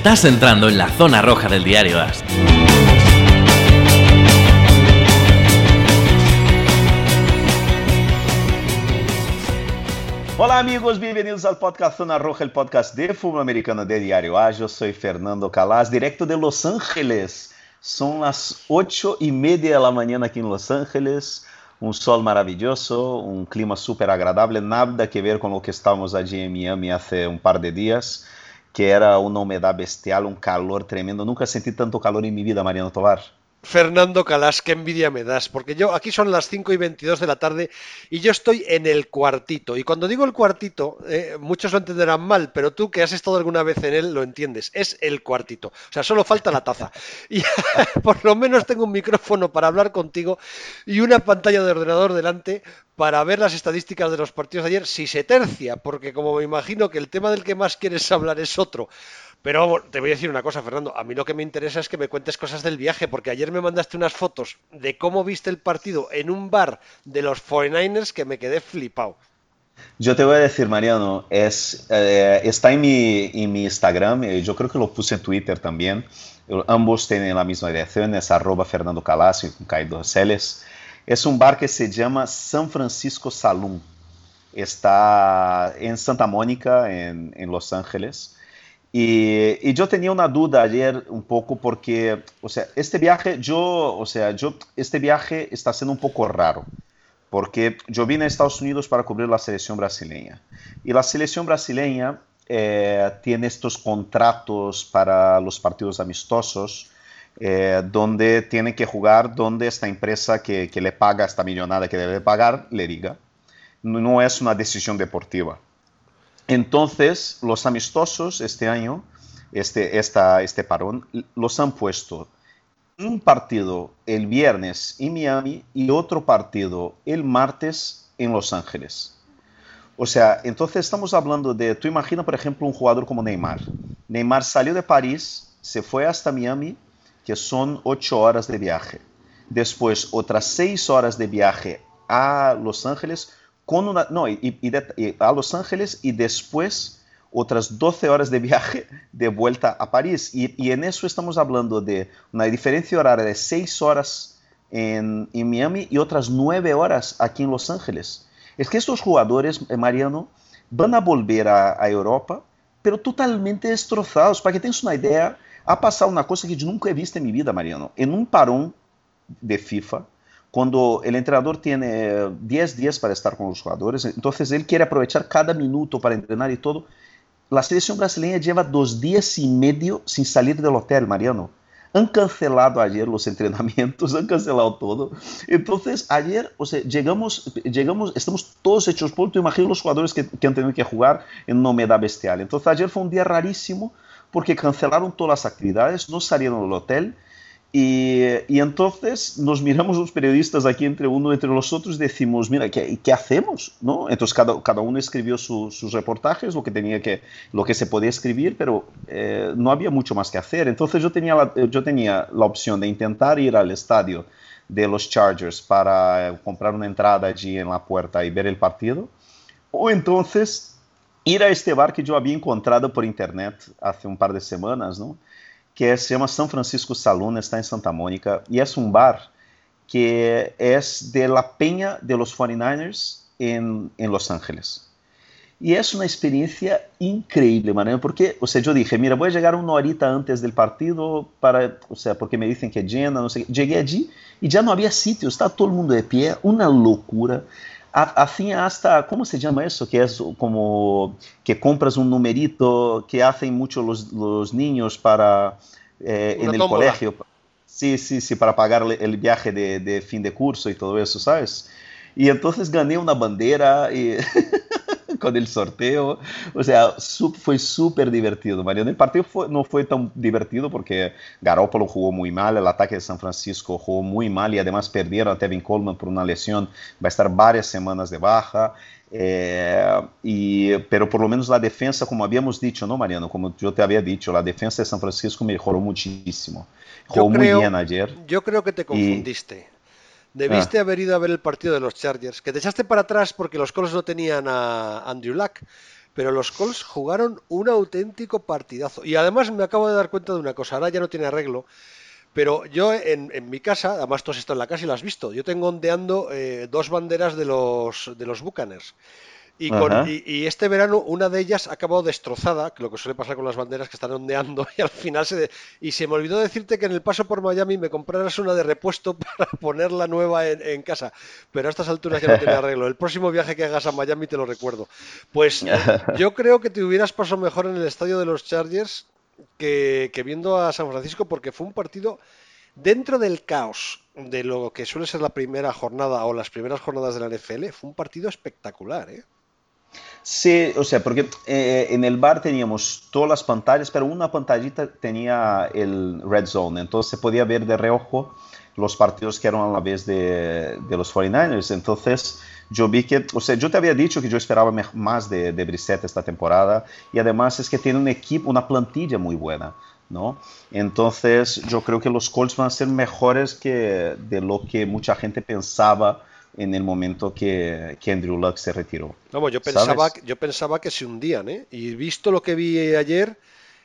Estás entrando en la zona roja del diario AS. Olá, amigos, bem-vindos ao podcast Zona Roja, o podcast de fútbol americano de Diário Ágil. Eu sou Fernando Calas, direto de Los Angeles. São as oito e meia da manhã aqui em Los Angeles. Um sol maravilhoso, um clima super agradável, nada que ver com o que estávamos allí em Miami há um par de dias, que era uma umidade bestial, um calor tremendo. Nunca senti tanto calor em minha vida, Mariano Tovar. Fernando Calas, qué envidia me das, porque yo aquí son las 5 y 22 de la tarde y yo estoy en el cuartito. Y cuando digo el cuartito, eh, muchos lo entenderán mal, pero tú que has estado alguna vez en él lo entiendes. Es el cuartito. O sea, solo falta la taza. Y por lo menos tengo un micrófono para hablar contigo y una pantalla de ordenador delante para ver las estadísticas de los partidos de ayer si se tercia, porque como me imagino que el tema del que más quieres hablar es otro. Pero te voy a decir una cosa, Fernando. A mí lo que me interesa es que me cuentes cosas del viaje, porque ayer me mandaste unas fotos de cómo viste el partido en un bar de los 49ers que me quedé flipado. Yo te voy a decir, Mariano, es, eh, está en mi, en mi Instagram, eh, yo creo que lo puse en Twitter también. Ambos tienen la misma dirección, es arroba Fernando Calasio con Caido Celes. Es un bar que se llama San Francisco Saloon. Está en Santa Mónica, en, en Los Ángeles. Y, yo tenía una duda ayer un poco porque, o sea, este viaje, yo, o sea, yo, este viaje está siendo un poco raro, porque yo vine a Estados Unidos para cubrir la selección brasileña. Y la selección brasileña eh, tiene estos contratos para los partidos amistosos, eh, donde tiene que jugar, donde esta empresa que le paga esta millonada que debe pagar, le diga. No es una decisión deportiva. Entonces, los amistosos este año, este, esta, este parón, los han puesto un partido el viernes en Miami y otro partido el martes en Los Ángeles. O sea, entonces estamos hablando de, tú imagina, por ejemplo, un jugador como Neymar. Neymar salió de París, se fue hasta Miami, que son ocho horas de viaje. Después, otras seis horas de viaje a Los Ángeles con una, no, y, y, de, y, a Los Ángeles y después otras 12 horas de viaje de vuelta a París. Y, en eso estamos hablando de una diferencia horaria de 6 horas en, en, Miami y otras 9 horas aquí en Los Ángeles. Es que estos jugadores, eh, Mariano, van a volver a, a Europa, pero totalmente destrozados. Para que tengas una idea, ha pasado una cosa que yo nunca he visto en mi vida, Mariano. En un parón de FIFA, cuando el entrenador tiene 10 días para estar con los jugadores, entonces él quiere aprovechar cada minuto para entrenar y todo. La selección brasileña lleva dos días y medio sin salir del hotel, Mariano. Han cancelado ayer los entrenamientos, han cancelado todo. Entonces, ayer, o sea, llegamos, llegamos, estamos todos hechos polvo. Imagino los jugadores que, que han tenido que jugar en una humedad bestial. Entonces, ayer fue un día rarísimo porque cancelaron todas las actividades, no salieron del hotel y, y, entonces nos miramos los periodistas aquí entre uno entre los otros y decimos, mira, ¿qué, qué hacemos? ¿No? Entonces cada, cada uno escribió su, sus reportajes, lo que, tenía que, lo que se podía escribir, pero eh, no había mucho más que hacer. Entonces yo tenía, la, yo tenía la opción de intentar ir al estadio de los Chargers para comprar una entrada allí en la puerta y ver el partido, o entonces ir a este bar que yo había encontrado por internet hace un par de semanas, ¿no? Que se llama São Francisco Saloon, está em Santa Mônica, e é um bar que é de la peña de los 49ers em, Los Ángeles. E é uma experiência increíble, mano, porque, o sea, eu dije, mira, vou chegar uma horita antes do partido para, o sea, porque me dicen que é llena, não sei. Cheguei allí e já não havia sítio, está todo mundo de pé, uma loucura. Assim hasta, como se chama isso? Que é como que compras um numerito que hacen mucho los, los niños para eh, en el colegio. Sí, sí, sí, para pagar el viaje de, de, fin de curso y todo eso, ¿sabes? Y entonces gané una bandera y con el sorteo. O sea, su, fue súper divertido, Mariano. El partido fue, no fue tan divertido porque Garoppolo jugó muy mal, el ataque de San Francisco jugó muy mal y además perdieron a Tevin Coleman por una lesión. Va a estar varias semanas de baja. Eh, y, pero por lo menos la defensa, como habíamos dicho, ¿no, Mariano? Como yo te había dicho, la defensa de San Francisco mejoró muchísimo. Jugó creo, muy bien ayer. Yo creo que te confundiste. Y, Debiste ah. haber ido a ver el partido de los Chargers, que te echaste para atrás porque los Colts no tenían a Andrew Luck. pero los Colts jugaron un auténtico partidazo. Y además me acabo de dar cuenta de una cosa, ahora ya no tiene arreglo, pero yo en, mi casa, además tú has estado en la casa y lo has visto, yo tengo ondeando eh, dos banderas de los, de los Bucaners. Y, este verano una de ellas ha acabado destrozada, lo que suele pasar con las banderas que están ondeando, y al final se... y se me olvidó decirte que en el paso por Miami me compraras una de repuesto para ponerla nueva en, casa, pero a estas alturas ya no tiene arreglo. El próximo viaje que hagas a Miami te lo recuerdo. Pues yo creo que te hubieras pasado mejor en el estadio de los Chargers que, que viendo a San Francisco porque fue un partido dentro del caos de lo que suele ser la primera jornada o las primeras jornadas de la NFL, fue un partido espectacular, ¿eh? Sí, o sea, porque eh, en el bar teníamos todas las pantallas, pero una pantallita tenía el Red Zone, entonces se podía ver de reojo los partidos que eran a la vez de, los 49ers. Entonces yo vi que, o sea, yo te había dicho que yo esperaba más de, de Brissette esta temporada y además es que tiene un equipo, una plantilla muy buena. ¿no? Entonces yo creo que los Colts van a ser mejores que de lo que mucha gente pensaba en el momento que, que Andrew Luck se retiró. Vamos, yo pensaba, yo pensaba que se hundían, ¿eh? Y visto lo que vi ayer,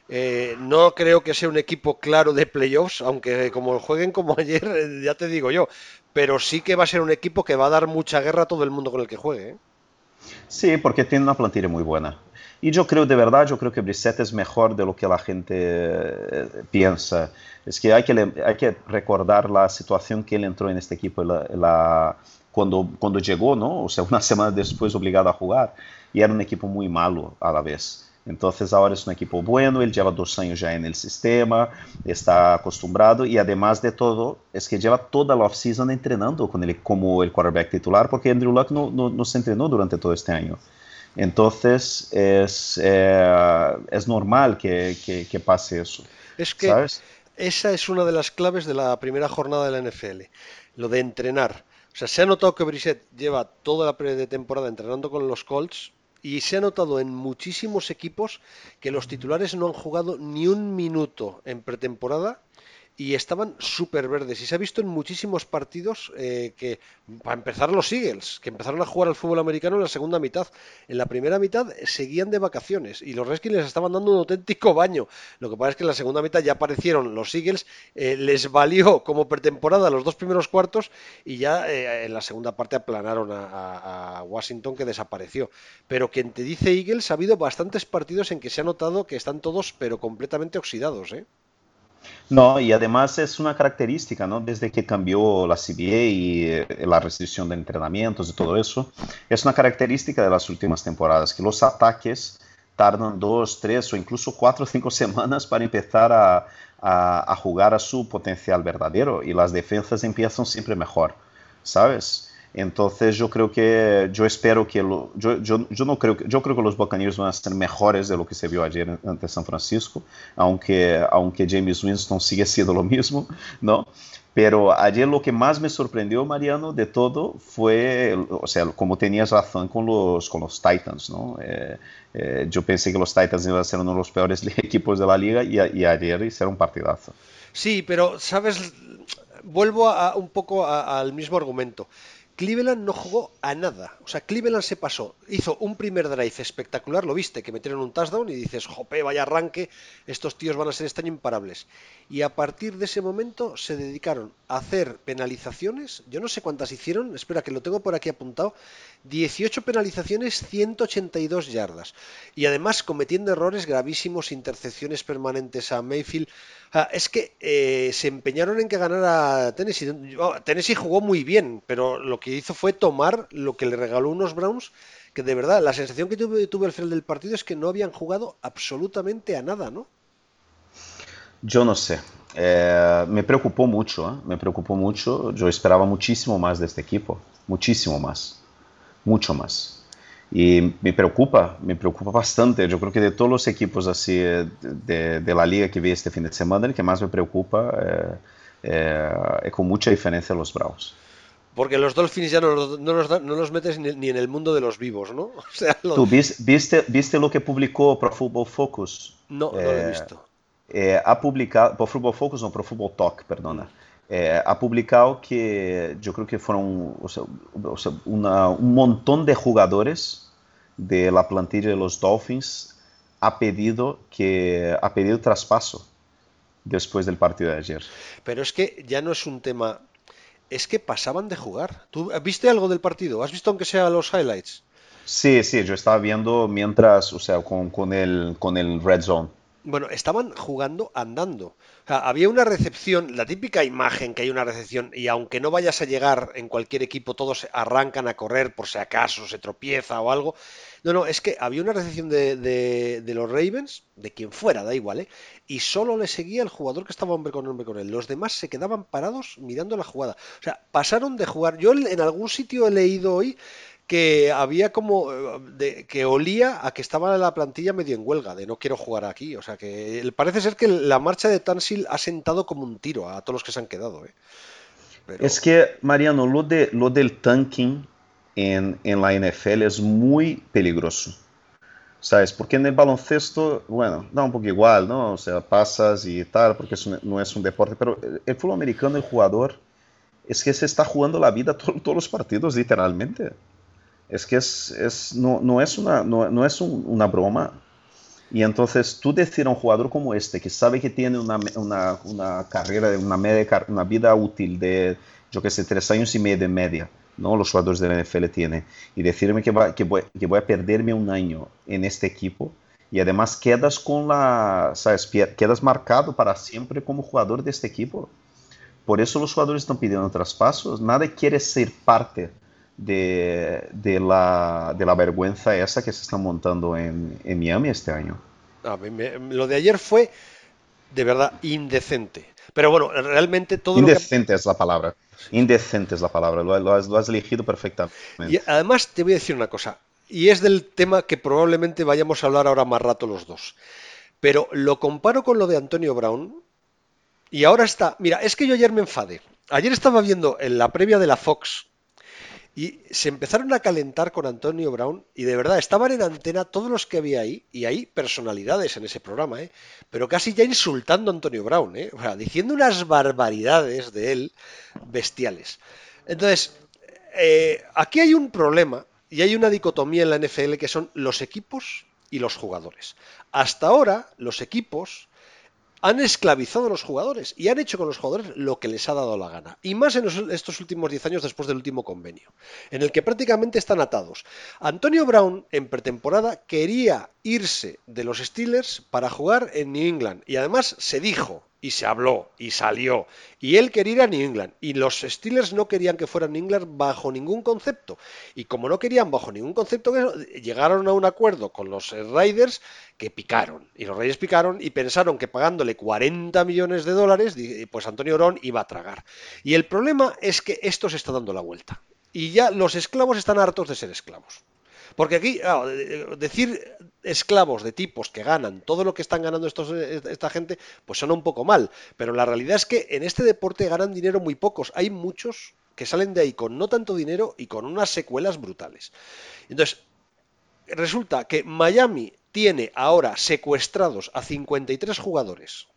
eh, no creo que sea un equipo claro de playoffs, aunque como jueguen como ayer, eh, ya te digo yo, pero sí que va a ser un equipo que va a dar mucha guerra a todo el mundo con el que juegue. ¿eh? Sí, porque tiene una plantilla muy buena. Y yo creo, de verdad, yo creo que Brissette es mejor de lo que la gente piensa. Es que hay que, hay que recordar la situación que él entró en este equipo, la cuando, cuando llegó, ¿no? O sea, una semana después obligado a jugar, y era un equipo muy malo a la vez. Entonces ahora es un equipo bueno, él lleva dos años ya en el sistema, está acostumbrado y además de todo es que lleva toda la offseason entrenando con él como el quarterback titular porque Andrew Luck no, no, no se entrenó durante todo este año. Entonces es, eh, es normal que, que, que, pase eso. Es que ¿sabes? esa es una de las claves de la primera jornada de la NFL, lo de entrenar. O sea, se ha notado que Brissett lleva toda la pretemporada entrenando con los Colts y se ha notado en muchísimos equipos que los titulares no han jugado ni un minuto en pretemporada y estaban súper verdes. Y se ha visto en muchísimos partidos eh, que, para empezar, los Eagles, que empezaron a jugar al fútbol americano en la segunda mitad. En la primera mitad seguían de vacaciones y los Redskins les estaban dando un auténtico baño. Lo que pasa es que en la segunda mitad ya aparecieron los Eagles, eh, les valió como pretemporada los dos primeros cuartos y ya eh, en la segunda parte aplanaron a, a, Washington que desapareció. Pero quien te dice Eagles, ha habido bastantes partidos en que se ha notado que están todos pero completamente oxidados, ¿eh? No, y además es una característica, ¿no? Desde que cambió la CBA y eh, la restricción de entrenamientos y todo eso, es una característica de las últimas temporadas, que los ataques tardan dos, tres o incluso cuatro o cinco semanas para empezar a, a, a jugar a su potencial verdadero y las defensas empiezan siempre mejor, ¿sabes? Entonces yo creo que, yo espero que, lo, yo, yo, yo, no creo, yo creo que los Buccaneers van a ser mejores de lo que se vio ayer ante San Francisco, aunque, aunque James Winston sigue siendo lo mismo, ¿no? Pero ayer lo que más me sorprendió, Mariano, de todo fue, o sea, como tenías razón con los, con los Titans, ¿no? Eh, eh, yo pensé que los Titans iban a ser uno de los peores equipos de la liga y, y ayer hicieron un partidazo. Sí, pero, ¿sabes? Vuelvo a, un poco al mismo argumento. Cleveland no jugó a nada. O sea, Cleveland se pasó. Hizo un primer drive espectacular, lo viste, que metieron un touchdown y dices, jope, vaya arranque, estos tíos van a ser este año imparables. Y a partir de ese momento se dedicaron a hacer penalizaciones. Yo no sé cuántas hicieron, espera que lo tengo por aquí apuntado. 18 penalizaciones, 182 yardas. Y además cometiendo errores gravísimos, intercepciones permanentes a Mayfield. es que eh, se empeñaron en que ganara Tennessee. Tennessee jugó muy bien, pero lo que hizo fue tomar lo que le regaló unos Browns, que de verdad la sensación que tuve, tuve al final del partido es que no habían jugado absolutamente a nada, ¿no? Yo no sé. Eh, me preocupó mucho, ¿eh? me preocupó mucho. Yo esperaba muchísimo más de este equipo, muchísimo más mucho más. Y me preocupa, me preocupa bastante. Yo creo que de todos los equipos así eh, de, de la liga que vi este fin de semana, el que más me preocupa eh, eh, con mucha diferencia los Bravos. Porque los Dolphins ya no, no, los, no los, metes ni, ni, en el mundo de los vivos, ¿no? O sea, lo... ¿Tú viste, viste, lo que publicó Pro Football Focus? No, no lo he visto. ha publicado, Pro Football Focus, no, Pro Football Talk, perdona. Mm. eh, ha publicado que yo creo que fueron o sea, o sea, una, un montón de jugadores de la plantilla de los Dolphins ha pedido que ha pedido traspaso después del partido de ayer. Pero es que ya no es un tema, es que pasaban de jugar. ¿Tú viste algo del partido? ¿Has visto aunque sea los highlights? Sí, sí, yo estaba viendo mientras, o sea, con, con el, con el Red Zone. Bueno, estaban jugando andando. O sea, había una recepción, la típica imagen que hay una recepción y aunque no vayas a llegar en cualquier equipo, todos arrancan a correr por si acaso se tropieza o algo. No, no, es que había una recepción de, de, los Ravens, de quien fuera, da igual, ¿eh? Y solo le seguía el jugador que estaba hombre con hombre con él. Los demás se quedaban parados mirando la jugada. O sea, pasaron de jugar. Yo en algún sitio he leído hoy que había como de, que olía a que estaba la plantilla medio en huelga, de no quiero jugar aquí. O sea que parece ser que la marcha de Tansil ha sentado como un tiro a todos los que se han quedado. ¿eh? Es que, Mariano, lo, de, lo del tanking en, en la NFL es muy peligroso. ¿Sabes? Porque en el baloncesto, bueno, da un poco igual, ¿no? O sea, pasas y tal, porque eso no es un deporte, pero el fútbol americano, el jugador, es que se está jugando la vida todos los partidos, literalmente. Es que es, es no, no, es, una, no, no es un, una broma. Y entonces tú decir a un jugador como este, que sabe que tiene una, una, una carrera, una, media, una vida útil de, yo que sé, tres años y medio de media, ¿no? Los jugadores de la NFL tienen, y decirme que, va, que, voy, que voy a perderme un año en este equipo, y además quedas con la, ¿sabes? Quedas marcado para siempre como jugador de este equipo. Por eso los jugadores están pidiendo traspasos. Nadie quiere ser parte de, de, la, de la vergüenza esa que se está montando en, en Miami este año. lo de ayer fue de verdad indecente. Pero bueno, realmente todo Indecente es la palabra. Indecente es la palabra. Lo, lo, has, lo, has, elegido perfectamente. Y además te voy a decir una cosa. Y es del tema que probablemente vayamos a hablar ahora más rato los dos. Pero lo comparo con lo de Antonio Brown. Y ahora está. Mira, es que yo ayer me enfadé. Ayer estaba viendo en la previa de la Fox y se empezaron a calentar con Antonio Brown y de verdad estaban en antena todos los que había ahí y hay personalidades en ese programa, ¿eh? pero casi ya insultando a Antonio Brown, ¿eh? o sea, diciendo unas barbaridades de él bestiales. Entonces, eh, aquí hay un problema y hay una dicotomía en la NFL que son los equipos y los jugadores. Hasta ahora, los equipos han esclavizado a los jugadores y han hecho con los jugadores lo que les ha dado la gana. Y más en estos últimos 10 años después del último convenio, en el que prácticamente están atados. Antonio Brown en pretemporada quería irse de los Steelers para jugar en New England y además se dijo y se habló y salió. Y él quería ir a New England. Y los Steelers no querían que fuera New England bajo ningún concepto. Y como no querían bajo ningún concepto, llegaron a un acuerdo con los Raiders que picaron. Y los Raiders picaron y pensaron que pagándole 40 millones de dólares, pues Antonio Orón iba a tragar. Y el problema es que esto se está dando la vuelta. Y ya los esclavos están hartos de ser esclavos. Porque aquí, decir esclavos de tipos que ganan todo lo que están ganando estos, esta gente, pues suena un poco mal. Pero la realidad es que en este deporte ganan dinero muy pocos. Hay muchos que salen de ahí con no tanto dinero y con unas secuelas brutales. Entonces, resulta que Miami tiene ahora secuestrados a 53 jugadores,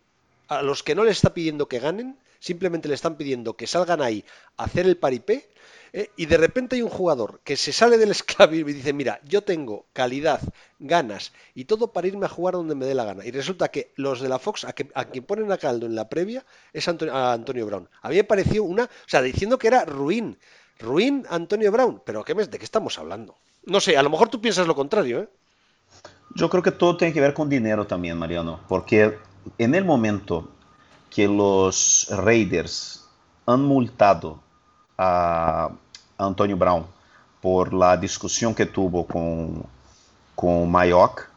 a los que no le está pidiendo que ganen, simplemente le están pidiendo que salgan ahí a hacer el paripé ¿eh? y de repente hay un jugador que se sale del esclavismo y dice, mira, yo tengo calidad, ganas y todo para irme a jugar donde me dé la gana. Y resulta que los de la Fox, a, quien ponen a caldo en la previa, es Antonio, a Antonio Brown. A mí me pareció una, o sea, diciendo que era ruin, ruin Antonio Brown, pero ¿qué ¿de qué estamos hablando? No sé, a lo mejor tú piensas lo contrario, ¿eh? Yo creo que todo tiene que ver con dinero también, Mariano, porque en el momento que los Raiders han multado a Antonio Brown por la discusión que tuvo con, con Mayock.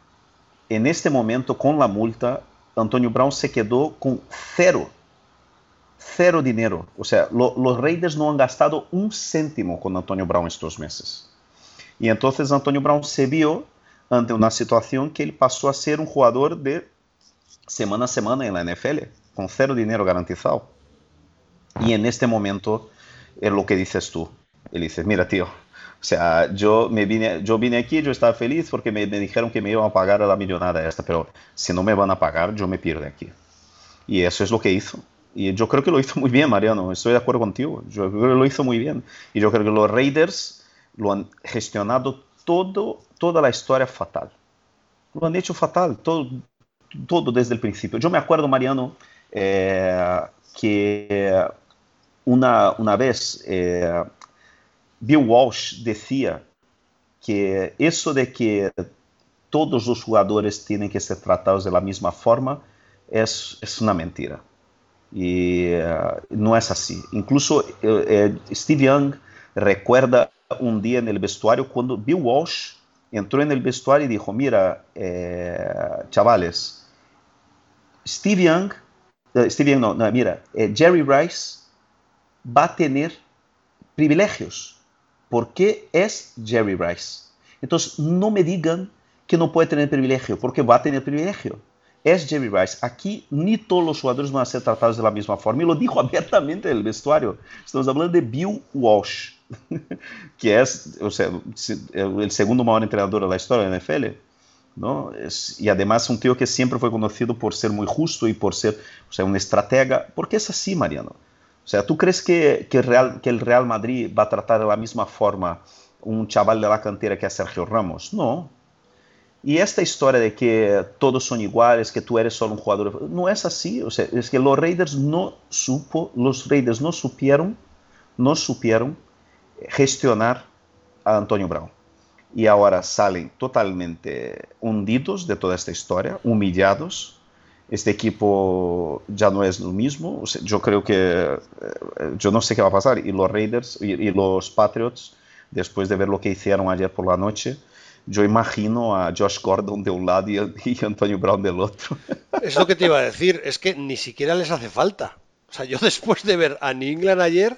En este momento, con la multa, Antonio Brown se quedó con cero, cero dinero. O sea, lo, los Raiders no han gastado un céntimo con Antonio Brown estos meses. Y entonces Antonio Brown se vio ante una situación que él pasó a ser un jugador de semana a semana en la NFL, con cero dinero garantizado. Y en este momento es lo que dices tú. Él dice, mira tío, o sea, yo, me vine, yo vine aquí, yo estaba feliz porque me, dijeron que me iban a pagar a la millonada esta, pero si no me van a pagar, yo me pierdo aquí. Y eso es lo que hizo. Y yo creo que lo hizo muy bien, Mariano, estoy de acuerdo contigo. Yo creo que lo hizo muy bien. Y yo creo que los Raiders lo han gestionado todo, toda la historia fatal. Lo han hecho fatal, todo, todo desde el principio. Yo me acuerdo, Mariano, que una, una vez eh, Bill Walsh decía que eso de que todos los jugadores tienen que ser tratados de la misma forma es, es una mentira. Y uh, no es así. Incluso uh, uh, Steve Young recuerda un día en el vestuario cuando Bill Walsh entró en el vestuario y dijo, mira, eh, chavales, Steve Young, Steve Young no, no mira, eh, Jerry Rice va a tener privilegios porque es Jerry Rice. Entonces, no me digan que no puede tener privilegio, porque va a tener privilegio. Es Jerry Rice. Aquí ni todos los jugadores van a ser tratados de la misma forma. Y lo dijo abiertamente en el vestuario. Estamos hablando de Bill Walsh, que es el segundo mejor entrenador de la historia de la NFL. ¿No? Es, y además un tío que siempre fue conocido por ser muy justo y por ser o sea, un estratega. Porque es así, Mariano. O sea, ¿tú crees que, que, Real, que el Real Madrid va a tratar de la misma forma un chaval de la cantera que es Sergio Ramos? No. Y esta historia de que todos son iguales, que tú eres solo un jugador, no es así. O sea, es que los Raiders no supo, los Raiders no supieron, no supieron gestionar a Antonio Brown. Y ahora salen totalmente hundidos de toda esta historia, humillados, este equipo ya no es lo mismo. Yo creo que, eh, yo no sé qué va a pasar. Y los Raiders y, y, los Patriots, después de ver lo que hicieron ayer por la noche, yo imagino a Josh Gordon de un lado y, y Antonio Brown del otro. Es lo que te iba a decir, es que ni siquiera les hace falta. O sea, yo después de ver a New England ayer,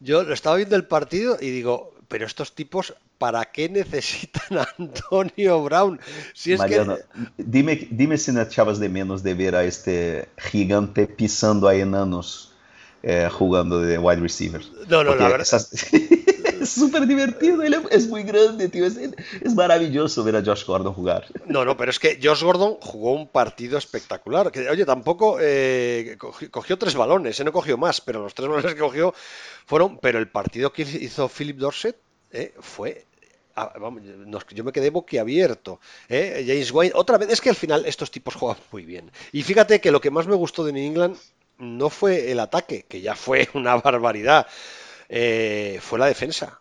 yo lo estaba viendo el partido y digo, pero estos tipos, ¿para qué necesitan a Antonio Brown? Si es Mariano, que... dime, dime si no echabas de menos de ver a este gigante pisando a enanos eh, jugando de wide receiver. No, no, Porque la verdad. Esas... es súper divertido, es muy grande, tío. Es, maravilloso ver a Josh Gordon jugar. No, no, pero es que Josh Gordon jugó un partido espectacular. Que, oye, tampoco eh, cogió, cogió, tres balones, eh, no cogió más, pero los tres balones que cogió fueron. Pero el partido que hizo Philip Dorset eh, fue Ah, yo me quedé boquiabierto. ¿eh? James Wayne, otra vez, es que al final estos tipos juegan muy bien. Y fíjate que lo que más me gustó de New England no fue el ataque, que ya fue una barbaridad, eh, fue la defensa.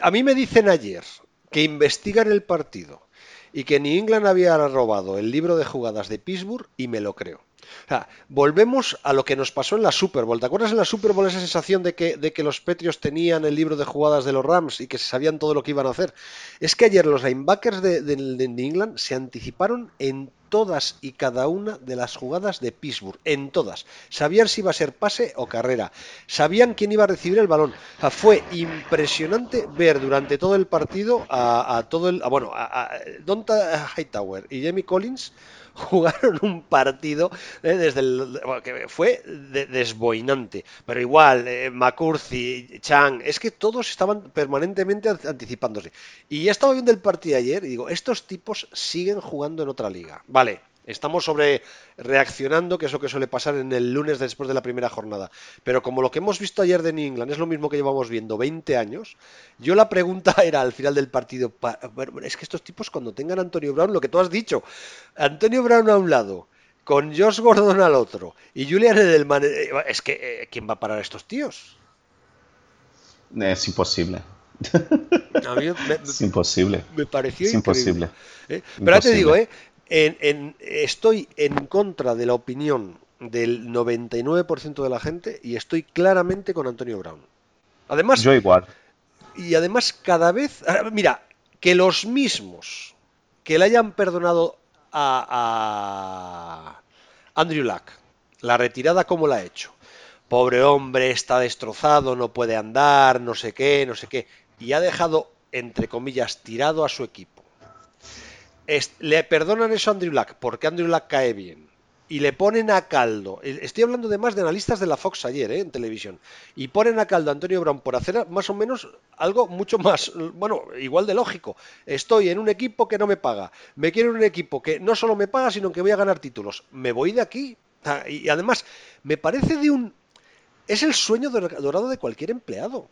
A mí me dicen ayer que investigan el partido y que New England había robado el libro de jugadas de Pittsburgh y me lo creo. O sea, volvemos a lo que nos pasó en la Super Bowl. ¿Te acuerdas en la Super Bowl esa sensación de que, los Petrios tenían el libro de jugadas de los Rams y que sabían todo lo que iban a hacer? Es que ayer los linebackers de, de, de New England se anticiparon en todas y cada una de las jugadas de Pittsburgh, en todas. Sabían si iba a ser pase o carrera, sabían quién iba a recibir el balón. Fue impresionante ver durante todo el partido a, a todo el, a, bueno, a, a Donta Hightower y Jamie Collins jugaron un partido eh, desde el, que fue de, desboinante, pero igual eh, McCurry, Chang, es que todos estaban permanentemente anticipándose. Y ya estaba viendo el partido ayer y digo, estos tipos siguen jugando en otra liga. Vale, Estamos sobre reaccionando, que es lo que suele pasar en el lunes después de la primera jornada. Pero como lo que hemos visto ayer de New England es lo mismo que llevamos viendo 20 años, yo la pregunta era al final del partido, es que estos tipos cuando tengan a Antonio Brown, lo que tú has dicho, Antonio Brown a un lado, con Josh Gordon al otro y Julian Edelman, es que ¿quién va a parar a estos tíos? Es imposible. A mí me, es imposible. Me pareció es imposible. ¿Eh? Pero ya te digo, ¿eh? En, en, estoy en contra de la opinión del 99% de la gente y estoy claramente con Antonio Brown. Además, yo igual. Y además cada vez, mira, que los mismos que le hayan perdonado a, a Andrew Luck la retirada como la ha hecho. Pobre hombre, está destrozado, no puede andar, no sé qué, no sé qué. Y ha dejado, entre comillas, tirado a su equipo le perdonan eso a Andrew Luck porque Andrew Luck cae bien y le ponen a caldo. Estoy hablando de más de analistas de la Fox ayer ¿eh? en televisión. Y ponen a caldo a Antonio Brown por hacer más o menos algo mucho más, bueno, igual de lógico. Estoy en un equipo que no me paga. Me quiero en un equipo que no solo me paga, sino que voy a ganar títulos. Me voy de aquí. Y además, me parece de un... Es el sueño dorado de cualquier empleado.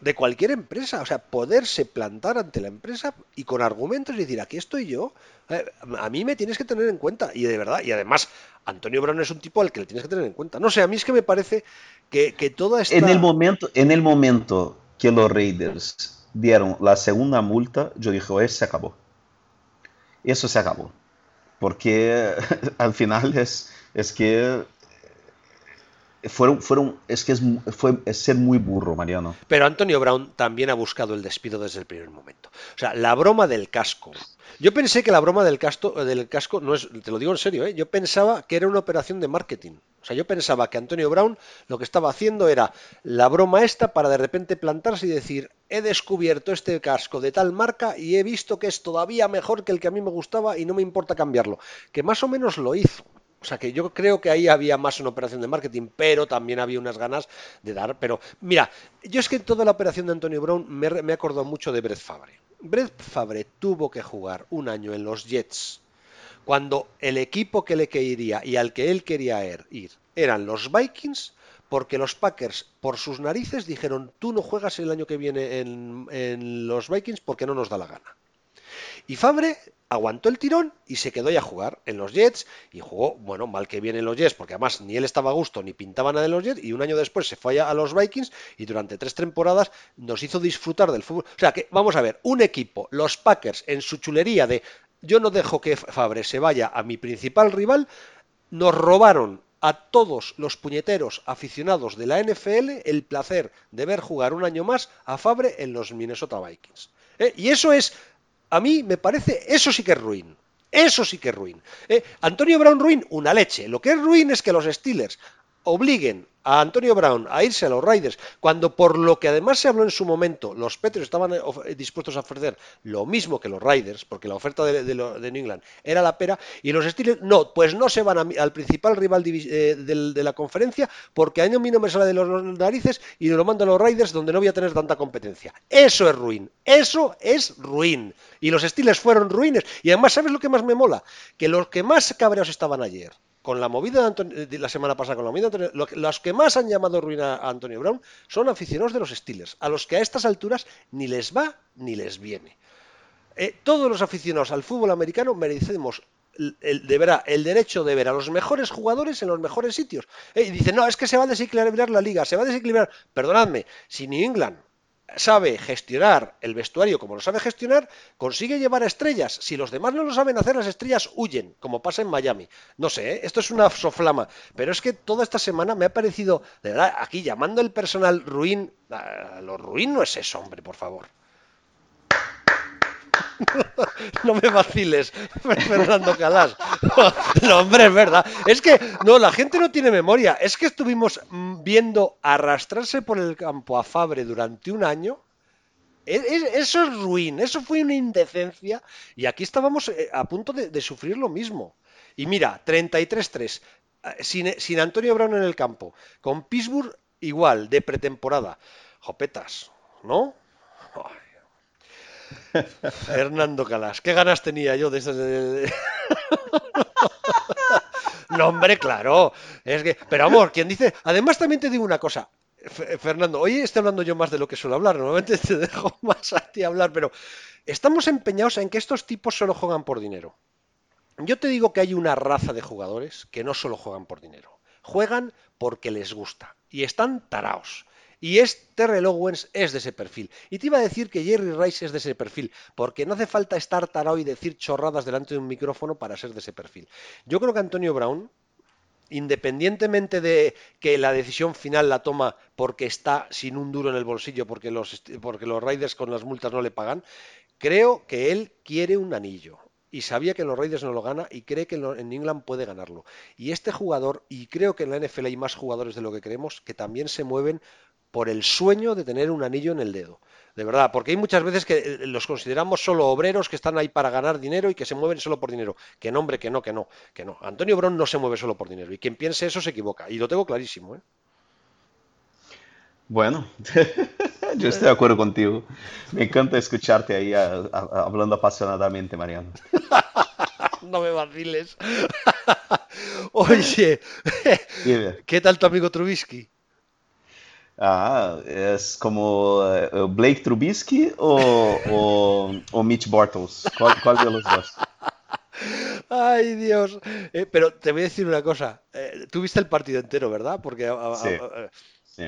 De cualquier empresa, o sea, poderse plantar ante la empresa y con argumentos y decir, aquí estoy yo, a mí me tienes que tener en cuenta, y de verdad, y además, Antonio Brown es un tipo al que le tienes que tener en cuenta. No sé, a mí es que me parece que, que toda esta... En el momento, en el momento que los Raiders dieron la segunda multa, yo dije, eso se acabó. Eso se acabó. Porque al final es, es que fueron, fueron, es que es, fue ser muy burro, Mariano. Pero Antonio Brown también ha buscado el despido desde el primer momento. O sea, la broma del casco. Yo pensé que la broma del, casco, del casco, no es, te lo digo en serio, ¿eh? yo pensaba que era una operación de marketing. O sea, yo pensaba que Antonio Brown lo que estaba haciendo era la broma esta para de repente plantarse y decir, he descubierto este casco de tal marca y he visto que es todavía mejor que el que a mí me gustaba y no me importa cambiarlo. Que más o menos lo hizo. O sea que yo creo que ahí había más una operación de marketing, pero también había unas ganas de dar. Pero mira, yo es que toda la operación de Antonio Brown me, me acordó mucho de Brett Favre. Brett Favre tuvo que jugar un año en los Jets cuando el equipo que le quería y al que él quería er, ir eran los Vikings, porque los Packers, por sus narices, dijeron, tú no juegas el año que viene en, en los Vikings porque no nos da la gana. Y Fabre aguantó el tirón y se quedó ya a jugar en los Jets y jugó, bueno, mal que viene en los Jets, porque además ni él estaba a gusto ni pintaba nada en los Jets y un año después se fue a los Vikings y durante tres temporadas nos hizo disfrutar del fútbol. O sea que, vamos a ver, un equipo, los Packers, en su chulería de yo no dejo que Fabre se vaya a mi principal rival, nos robaron a todos los puñeteros aficionados de la NFL el placer de ver jugar un año más a Fabre en los Minnesota Vikings. ¿Eh? Y eso es a mí me parece, eso sí que es ruin. Eso sí que es ruin. Eh, Antonio Brown ruin, una leche. Lo que es ruin es que los Steelers obliguen a Antonio Brown a irse a los Raiders, cuando por lo que además se habló en su momento, los Patriots estaban eh, eh, dispuestos a ofrecer lo mismo que los Raiders, porque la oferta de, New England era la pera, y los Steelers no, pues no se van al principal rival de, la conferencia, porque a mí no me sale de los narices y lo mando a los Raiders donde no voy a tener tanta competencia. Eso es ruin, eso es ruin. Y los Steelers fueron ruines. Y además, ¿sabes lo que más me mola? Que los que más cabreados estaban ayer con la movida de, la semana pasada, con la movida de Antonio, los que más han llamado ruina a Antonio Brown son aficionados de los Steelers, a los que a estas alturas ni les va ni les viene. Eh, todos los aficionados al fútbol americano merecemos el, de el derecho de ver a los mejores jugadores en los mejores sitios. Eh, y dicen, no, es que se va a desequilibrar la liga, se va a desequilibrar. Perdonadme, si New England sabe gestionar el vestuario como lo sabe gestionar, consigue llevar estrellas. Si los demás no lo saben hacer, las estrellas huyen, como pasa en Miami. No sé, ¿eh? esto es una soflama, pero es que toda esta semana me ha parecido, de verdad, aquí llamando el personal ruin, lo ruin no es eso, hombre, por favor. no me vaciles, Fernando Calas. No, hombre, es verdad. Es que, no, la gente no tiene memoria. Es que estuvimos mm, viendo arrastrarse por el campo a Fabre durante un año. E, e, eso es ruin, eso fue una indecencia. Y aquí estábamos eh, a punto de, sufrir lo mismo. Y mira, 33-3, eh, sin, sin Antonio Brown en el campo, con Pittsburgh igual, de pretemporada. Jopetas, ¿no? Fernando Calas, qué ganas tenía yo de esas. no, hombre, claro. Es que, pero amor, quien dice. Además, también te digo una cosa. Fernando, hoy estoy hablando yo más de lo que suelo hablar. Normalmente te dejo más a ti hablar, pero estamos empeñados en que estos tipos solo juegan por dinero. Yo te digo que hay una raza de jugadores que no solo juegan por dinero. Juegan porque les gusta. Y están taraos. Y este Terrell es de ese perfil. Y te iba a decir que Jerry Rice es de ese perfil, porque no hace falta estar tarado y decir chorradas delante de un micrófono para ser de ese perfil. Yo creo que Antonio Brown, independientemente de que la decisión final la toma porque está sin un duro en el bolsillo, porque los, porque los Raiders con las multas no le pagan, creo que él quiere un anillo. Y sabía que los Raiders no lo gana y cree que en England puede ganarlo. Y este jugador, y creo que en la NFL hay más jugadores de lo que creemos, que también se mueven por el sueño de tener un anillo en el dedo. De verdad, porque hay muchas veces que eh, los consideramos solo obreros que están ahí para ganar dinero y que se mueven solo por dinero. Que no, hombre, que no, que no, que no. Antonio Brown no se mueve solo por dinero. Y quien piense eso se equivoca. Y lo tengo clarísimo, ¿eh? Bueno, yo estoy de acuerdo contigo. Me encanta escucharte ahí hablando apasionadamente, Mariano. no me vaciles. Oye, ¿qué tal tu amigo Trubisky? Ah, es como eh, Blake Trubisky o, o, Mitch Bortles. ¿Cuál, de los dos? Ay, Dios. Eh, pero te voy a decir una cosa. Eh, tú viste el partido entero, ¿verdad? Porque sí,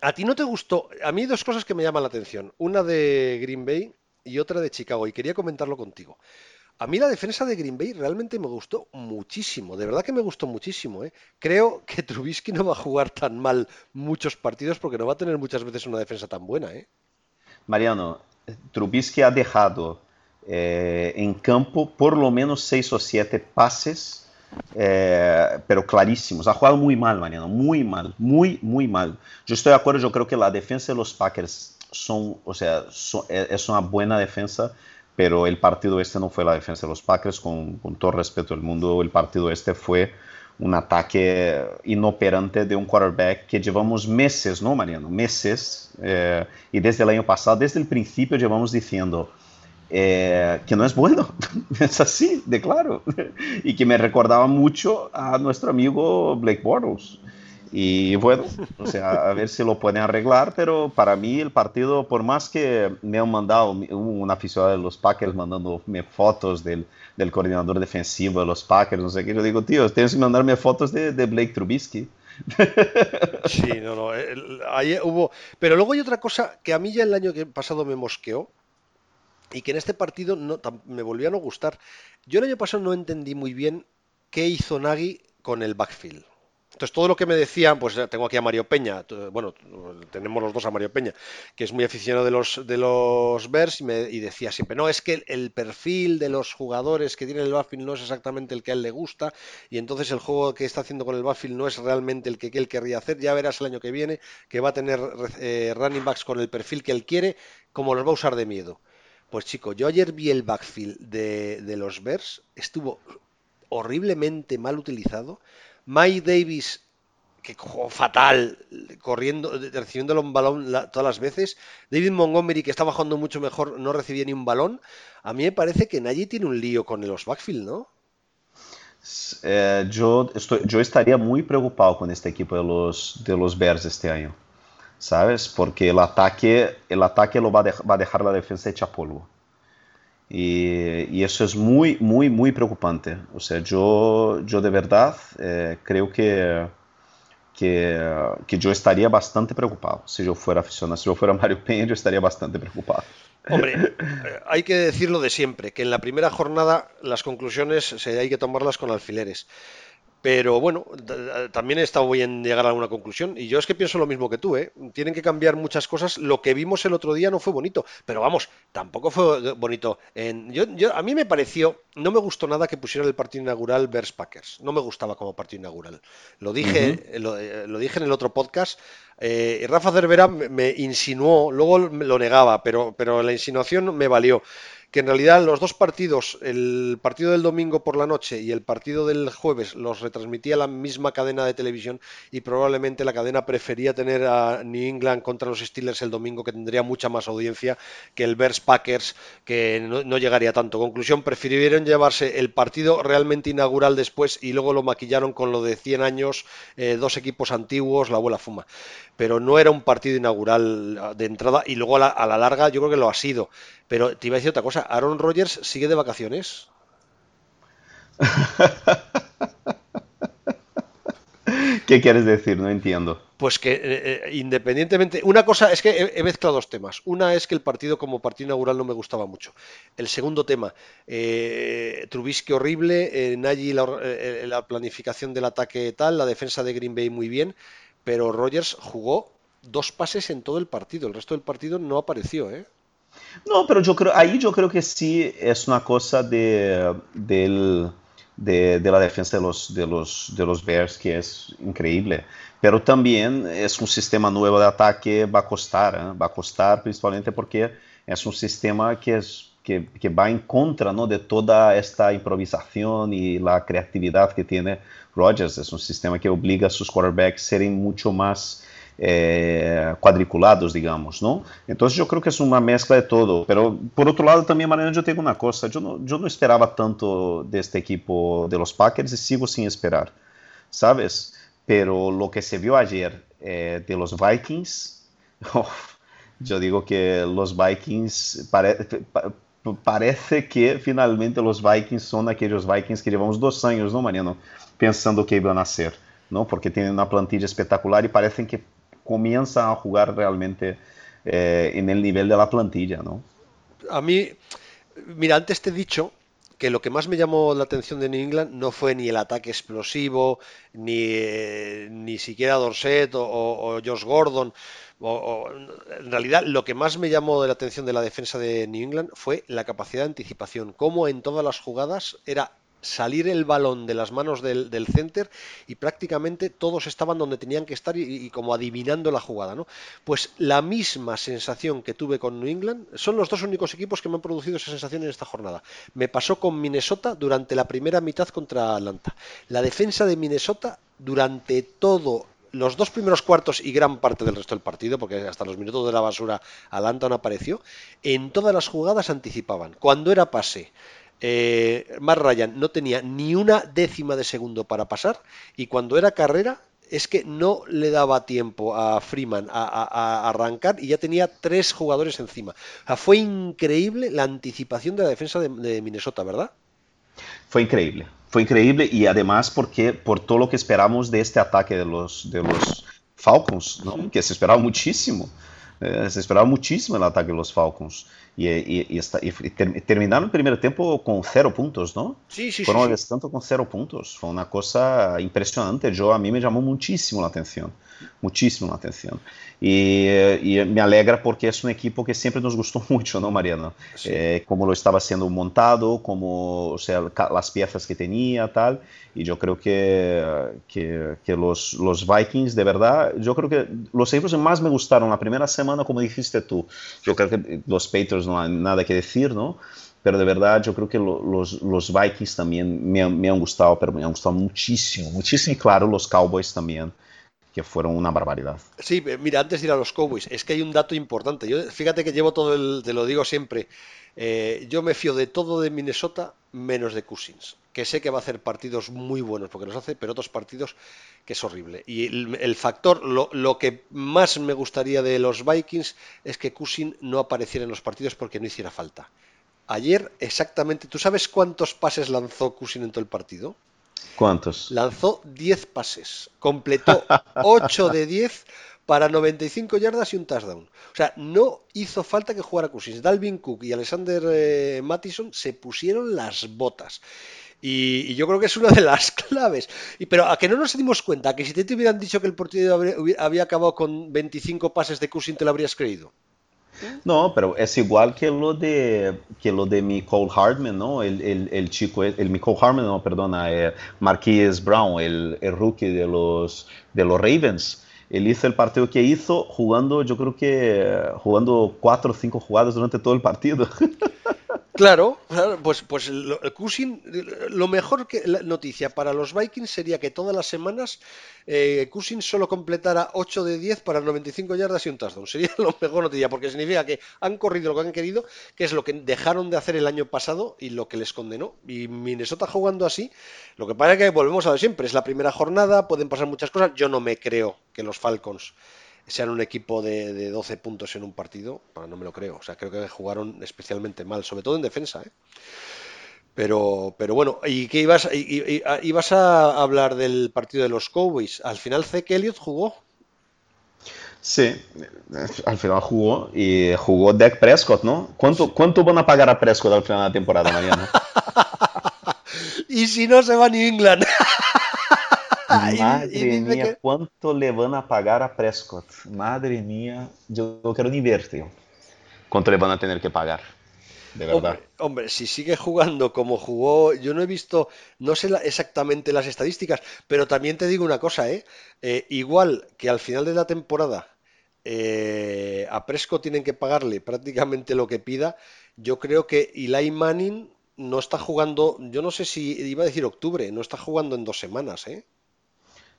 a ti no te gustó. A mí dos cosas que me llaman la atención. Una de Green Bay y otra de Chicago. Y quería comentarlo contigo. A mí la defensa de Green Bay realmente me gustó muchísimo, de verdad que me gustó muchísimo. ¿eh? Creo que Trubisky no va a jugar tan mal muchos partidos porque no va a tener muchas veces una defensa tan buena. ¿eh? Mariano, Trubisky ha dejado eh, en campo por lo menos seis o siete pases, eh, pero clarísimos. Ha jugado muy mal, Mariano, muy mal, muy, muy mal. Yo estoy de acuerdo, yo creo que la defensa de los Packers son, o sea, es una buena defensa pero el partido este no fue la defensa de los Packers, con, todo respeto del mundo, el partido este fue un ataque inoperante de un quarterback que llevamos meses, ¿no, Mariano? Meses, eh, y desde el año pasado, desde el principio llevamos diciendo eh, que no es bueno, es así, de claro, y que me recordaba mucho a nuestro amigo Blake Bortles. Y bueno, o sea, a ver si lo pueden arreglar, pero para mí el partido, por más que me han mandado un aficionado de los Packers mandándome fotos del, del coordinador defensivo de los Packers, no sé qué, yo digo, tío, tienes que mandarme fotos de, de Blake Trubisky. Sí, no, no, ahí hubo... Pero luego hay otra cosa que a mí ya el año pasado me mosqueó y que en este partido no, me volvió a no gustar. Yo el año pasado no entendí muy bien qué hizo Nagy con el backfield. Entonces, todo lo que me decían, pues tengo aquí a Mario Peña, bueno, tenemos los dos a Mario Peña, que es muy aficionado de los, de los Bears y, decía siempre, no, es que el, perfil de los jugadores que tienen el backfield no es exactamente el que a él le gusta y entonces el juego que está haciendo con el backfield no es realmente el que, él querría hacer. Ya verás el año que viene que va a tener eh, running backs con el perfil que él quiere, como los va a usar de miedo. Pues chico, yo ayer vi el backfield de, de los Bears, estuvo horriblemente mal utilizado Mike Davis, que jugó fatal, corriendo, recibiendo un balón todas las veces. David Montgomery, que está bajando mucho mejor, no recibía ni un balón. A mí me parece que Nagy tiene un lío con los backfield, ¿no? Eh, yo, estaría muy preocupado con este equipo de los, de los Bears este año, ¿sabes? Porque el ataque, el ataque lo va a dejar la defensa hecha polvo. Y, eso es muy, muy, muy preocupante. O sea, yo, yo de verdad eh, creo que, que, que, yo estaría bastante preocupado si yo fuera aficionado. Si yo fuera Mario Peña, yo estaría bastante preocupado. Hombre, eh, hay que decirlo de siempre, que en la primera jornada las conclusiones se hay que tomarlas con alfileres. Pero bueno, también he estado bien llegar a alguna conclusión. Y yo es que pienso lo mismo que tú, ¿eh? Tienen que cambiar muchas cosas. Lo que vimos el otro día no fue bonito. Pero vamos, tampoco fue bonito. En, yo, a mí me pareció, no me gustó nada que pusieran el partido inaugural Bears Packers. No me gustaba como partido inaugural. Lo dije, eh, lo, dije en el otro podcast. Eh, Rafa Cervera me, insinuó, luego lo negaba, pero, pero la insinuación me valió que en realidad los dos partidos, el partido del domingo por la noche y el partido del jueves, los retransmitía la misma cadena de televisión y probablemente la cadena prefería tener a New England contra los Steelers el domingo, que tendría mucha más audiencia que el Bears Packers, que no, llegaría tanto. Conclusión, prefirieron llevarse el partido realmente inaugural después y luego lo maquillaron con lo de 100 años, eh, dos equipos antiguos, la abuela fuma. Pero no era un partido inaugural de entrada y luego a la, a la larga yo creo que lo ha sido. Pero te iba a decir otra cosa, Aaron Rodgers sigue de vacaciones. ¿Qué quieres decir? No entiendo. Pues que eh, eh, independientemente, una cosa es que he, mezclado dos temas. Una es que el partido como partido inaugural no me gustaba mucho. El segundo tema, eh, Trubisky horrible, eh, Nagy la, planificación del ataque tal, la defensa de Green Bay muy bien, pero Rodgers jugó dos pases en todo el partido. El resto del partido no apareció, ¿eh? No, pero yo creo, ahí yo creo que sí es una cosa de, de, de, la defensa de los, de, los, de los Bears que es increíble. Pero también es un sistema nuevo de ataque, va a costar, ¿eh? va a costar principalmente porque es un sistema que, es, que, que va en contra ¿no? de toda esta improvisación y la creatividad que tiene Rodgers. Es un sistema que obliga a sus quarterbacks a serem mucho más eh, cuadriculados, digamos, ¿no? Entonces yo creo que es una mezcla de todo, pero por otro lado también, Mariano, una cosa, yo no, yo no esperaba tanto de este equipo de los Packers y sigo sin esperar, ¿sabes? pero lo que se vio ayer eh, de los Vikings, oh, yo digo que los Vikings parece que finalmente los Vikings son aquellos Vikings que llevamos dos años, ¿no, Mariano? Pensando que iban a ser, ¿no? Porque tienen una plantilla espectacular y parecen que comienzan a jugar realmente eh, en el nivel de la plantilla, ¿no? A mí, mira, antes te he dicho que lo que más me llamó la atención de New England no fue ni el ataque explosivo, ni, eh, ni siquiera Dorset o, Josh Gordon. en realidad, lo que más me llamó la atención de la defensa de New England fue la capacidad de anticipación. Cómo en todas las jugadas era salir el balón de las manos del, center y prácticamente todos estaban donde tenían que estar y, como adivinando la jugada, ¿no? Pues la misma sensación que tuve con New England son los dos únicos equipos que me han producido esa sensación en esta jornada. Me pasó con Minnesota durante la primera mitad contra Atlanta. La defensa de Minnesota durante todo los dos primeros cuartos y gran parte del resto del partido, porque hasta los minutos de la basura Atlanta no apareció, en todas las jugadas anticipaban. Cuando era pase, eh, Matt Ryan no tenía ni una décima de segundo para pasar y cuando era carrera es que no le daba tiempo a Freeman a, arrancar y ya tenía tres jugadores encima. fue increíble la anticipación de la defensa de, Minnesota, ¿verdad? Fue increíble, fue increíble y además porque por todo lo que esperamos de este ataque de los, de los Falcons, que se esperaba muchísimo. Eh, se esperaba muchísimo el ataque de los Falcons. Y, y, y, está, y terminaron el primer tiempo con cero puntos, ¿no? Sí, sí, Fueron sí, sí. con cero puntos. Fue una cosa impresionante. Yo, a mí me llamó muchísimo la atención. Muchísimo la atención. Y, y me alegra porque es un equipo que siempre nos gustó mucho, ¿no, Mariano? Sí. Eh, cómo lo estaba siendo montado, cómo, o sea, las piezas que tenía, tal. Y yo creo que, que, que los, los, Vikings, de verdad, yo creo que los equipos que más me gustaron la primera semana, como dijiste tú, yo creo que los Patriots no hay nada que decir, ¿no? Pero de verdad yo creo que los, Vikings también me, me, han gustado, pero me han gustado muchísimo, muchísimo. Y claro, los Cowboys también, que fueron una barbaridad. Sí, mira, antes de ir a los Cowboys, es que hay un dato importante. Yo, fíjate que llevo todo el, te lo digo siempre, eh, yo me fío de todo de Minnesota menos de Cousins, que sé que va a hacer partidos muy buenos porque los hace, pero otros partidos que es horrible. Y el, el factor, lo, lo, que más me gustaría de los Vikings es que Cousins no apareciera en los partidos porque no hiciera falta. Ayer, exactamente, ¿tú sabes cuántos pases lanzó Cousins en todo el partido? ¿Cuántos? Lanzó 10 pases, completó 8 de 10 para 95 yardas y un touchdown. O sea, no hizo falta que jugara Cousins. Dalvin Cook y Alexander eh, Mattison se pusieron las botas. Y, y, yo creo que es una de las claves. Y, pero a que no nos dimos cuenta que si te, te hubieran dicho que el partido habría, había acabado con 25 pases de Cousins, te lo habrías creído. No, pero es igual que lo de que lo de Nicole Hardman, ¿no? El, el, el chico, el Nicole Hardman, no, perdona, eh, Marquise Brown, el, el, rookie de los de los Ravens. Él hizo el partido que hizo jugando, yo creo que jugando cuatro o cinco jugadas durante todo el partido. Claro, claro, pues, pues lo, Cousin, lo mejor que la noticia para los Vikings sería que todas las semanas eh, Cousin solo completara 8 de 10 para 95 yardas y un touchdown. Sería lo mejor noticia, porque significa que han corrido lo que han querido, que es lo que dejaron de hacer el año pasado y lo que les condenó. Y Minnesota jugando así, lo que pasa es que volvemos a lo siempre, es la primera jornada, pueden pasar muchas cosas. Yo no me creo que los Falcons sean un equipo de, de, 12 puntos en un partido, no me lo creo. O sea, creo que jugaron especialmente mal, sobre todo en defensa. ¿eh? Pero, pero bueno, ¿y qué ibas, y, y, ibas a hablar del partido de los Cowboys? Al final Zeke Elliott jugó. Sí, al final jugó y jugó Dak Prescott, ¿no? ¿Cuánto, ¿Cuánto van a pagar a Prescott al final de la temporada, Mariano? y si no se va a New England. Madre y mía, que... ¿cuánto le van a pagar a Prescott? Madre mía, yo quiero ni verte. ¿Cuánto le van a tener que pagar? De verdad. Hombre, hombre, si sigue jugando como jugó, yo no he visto, no sé la, exactamente las estadísticas, pero también te digo una cosa, ¿eh? eh igual que al final de la temporada eh, a Prescott tienen que pagarle prácticamente lo que pida, yo creo que Eli Manning no está jugando, yo no sé si iba a decir octubre, no está jugando en dos semanas, ¿eh?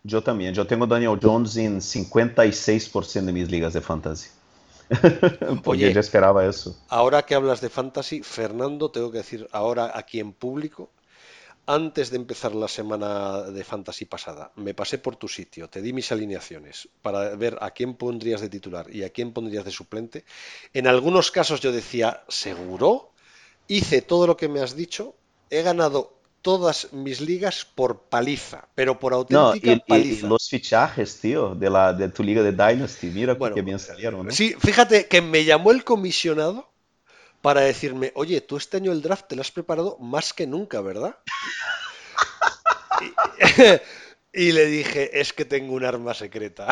Yo también. Yo tengo Daniel Jones en 56% de mis ligas de fantasy. Porque Oye, yo esperaba eso. Ahora que hablas de fantasy, Fernando, tengo que decir ahora aquí en público, antes de empezar la semana de fantasy pasada, me pasé por tu sitio, te di mis alineaciones para ver a quién pondrías de titular y a quién pondrías de suplente, en algunos casos yo decía, ¿seguro? Hice todo lo que me has dicho, he ganado todas mis ligas por paliza, pero por auténtica no, paliza. Y los fichajes, tío, de, la, de tu liga de Dynasty, mira bueno, qué bien salieron. ¿no? Sí, fíjate que me llamó el comisionado para decirme, oye, tú este año el draft te lo has preparado más que nunca, ¿verdad? y, y le dije, es que tengo un arma secreta.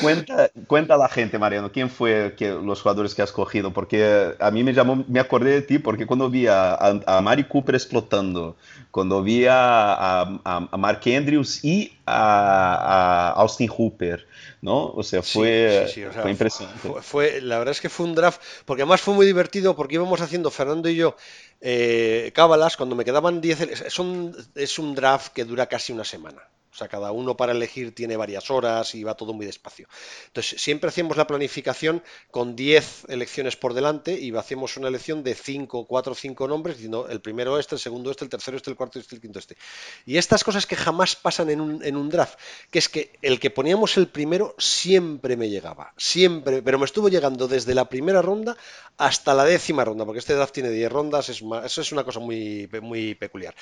Cuenta, cuenta a la gente, Mariano, quién fue que, los jugadores que has cogido, porque a mí me llamó, me acordé de ti, porque cuando vi a, a, a Mari Cooper explotando, cuando vi a, a Mark Andrews y a, Austin Hooper, ¿no? O sea, fue, sí, sí, sí, o sea, fue impresionante. Fue, fue, la verdad es que fue un draft, porque además fue muy divertido, porque íbamos haciendo Fernando y yo eh, cábalas, cuando me quedaban 10, son, es un draft que dura casi una semana. O sea, cada uno para elegir tiene varias horas y va todo muy despacio. Entonces, siempre hacíamos la planificación con 10 elecciones por delante y hacíamos una elección de 5, 4 o 5 nombres, diciendo el primero este, el segundo este, el tercero este, el cuarto este, el quinto este. Y estas cosas que jamás pasan en un, draft, que es que el que poníamos el primero siempre me llegaba, siempre, pero me estuvo llegando desde la primera ronda hasta la décima ronda, porque este draft tiene 10 rondas, es eso es una cosa muy, muy peculiar.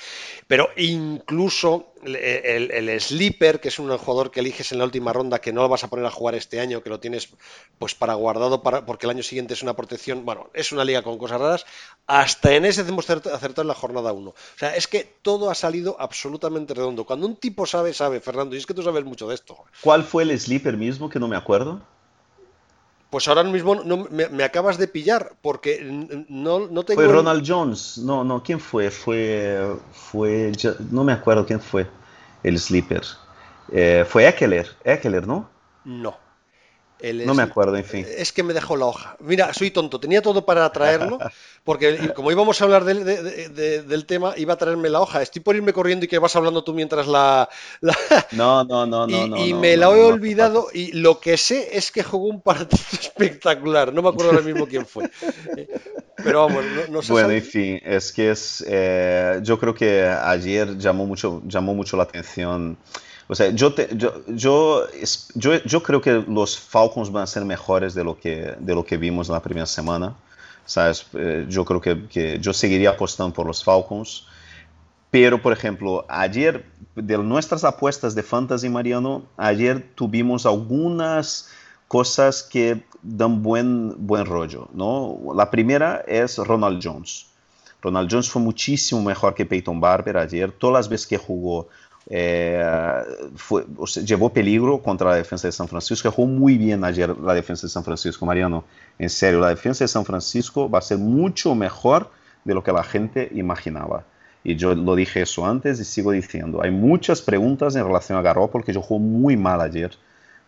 Pero incluso el, el, el sleeper, que es un jugador que eliges en la última ronda, que no lo vas a poner a jugar este año, que lo tienes pues para guardado para, porque el año siguiente es una protección, bueno, es una liga con cosas raras, hasta en ese hemos acertado en la jornada 1. O sea, es que todo ha salido absolutamente redondo. Cuando un tipo sabe, sabe, Fernando, y es que tú sabes mucho de esto. ¿Cuál fue el sleeper mismo que no me acuerdo? Pues ahora mismo no, me, me, acabas de pillar, porque no, no tengo... Fue Ronald Jones, no, no, ¿quién fue? Fue, fue, no me acuerdo quién fue el sleeper. Eh, fue Eckler, Eckler, ¿no? No. El no me acuerdo, en fin. Es que me dejó la hoja. Mira, soy tonto. Tenía todo para traerlo, porque como íbamos a hablar de, de, de, del tema, iba a traerme la hoja. Estoy por irme corriendo y que vas hablando tú mientras la. la... No, no, no, y, no. Y no, me no, la he no, olvidado. y lo que sé es que jugó un partido espectacular. No me acuerdo ahora mismo quién fue. Pero vamos, no, no sé. Bueno, sabe... en fin, es que es. Eh, yo creo que ayer llamó mucho, llamó mucho la atención. O sea, yo, yo, yo, yo, creo que los Falcons van a ser mejores de lo que, de lo que vimos la primera semana. ¿Sabes? Eh, yo creo que, que, yo seguiría apostando por los Falcons. Pero, por ejemplo, ayer, de nuestras apuestas de Fantasy, Mariano, ayer tuvimos algunas cosas que dan buen, buen rollo. ¿no? La primera es Ronald Jones. Ronald Jones fue muchísimo mejor que Peyton Barber ayer. Todas las veces que jugó, eh, fue, o sea, llevó peligro contra la defensa de San Francisco. Jugó muy bien ayer la defensa de San Francisco, Mariano. En serio, la defensa de San Francisco va a ser mucho mejor de lo que la gente imaginaba. Y yo lo dije eso antes y sigo diciendo. Hay muchas preguntas en relación a Garoppolo, que jugó muy mal ayer.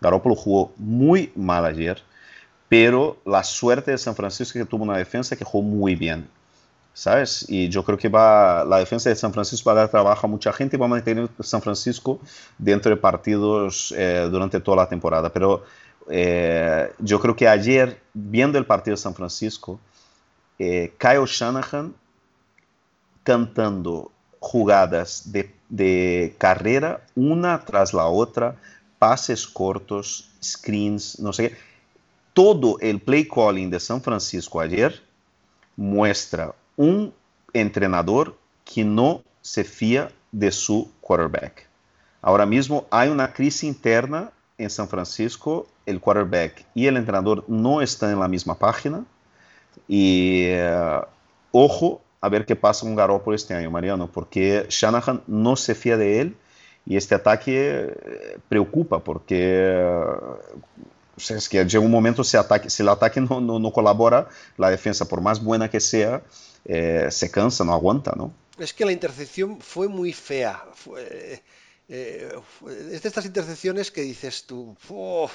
Garoppolo jugó muy mal ayer, pero la suerte de San Francisco que tuvo una defensa que jugó muy bien. ¿Sabes? Y yo creo que va, la defensa de San Francisco va a dar trabajo a mucha gente y va a mantener San Francisco dentro de partidos eh, durante toda la temporada. Pero eh, yo creo que ayer, viendo el partido de San Francisco, eh, Kyle Shanahan cantando jugadas de, de, carrera una tras la otra, pases cortos, screens, no sé qué. Todo el play calling de San Francisco ayer muestra un entrenador que no se fía de su quarterback. Ahora mismo hay una crisis interna en San Francisco, el quarterback y el entrenador no están en la misma página. Y uh, ojo a ver qué pasa con Garoppolo este año, Mariano, porque Shanahan no se fía de él y este ataque preocupa porque uh, es que llega un momento si, ataque, si el ataque no, no, no colabora, la defensa, por más buena que sea, eh, se cansa, no aguanta, ¿no? Es que la intercepción fue muy fea. Fue, eh, es de estas intercepciones que dices tú, oh,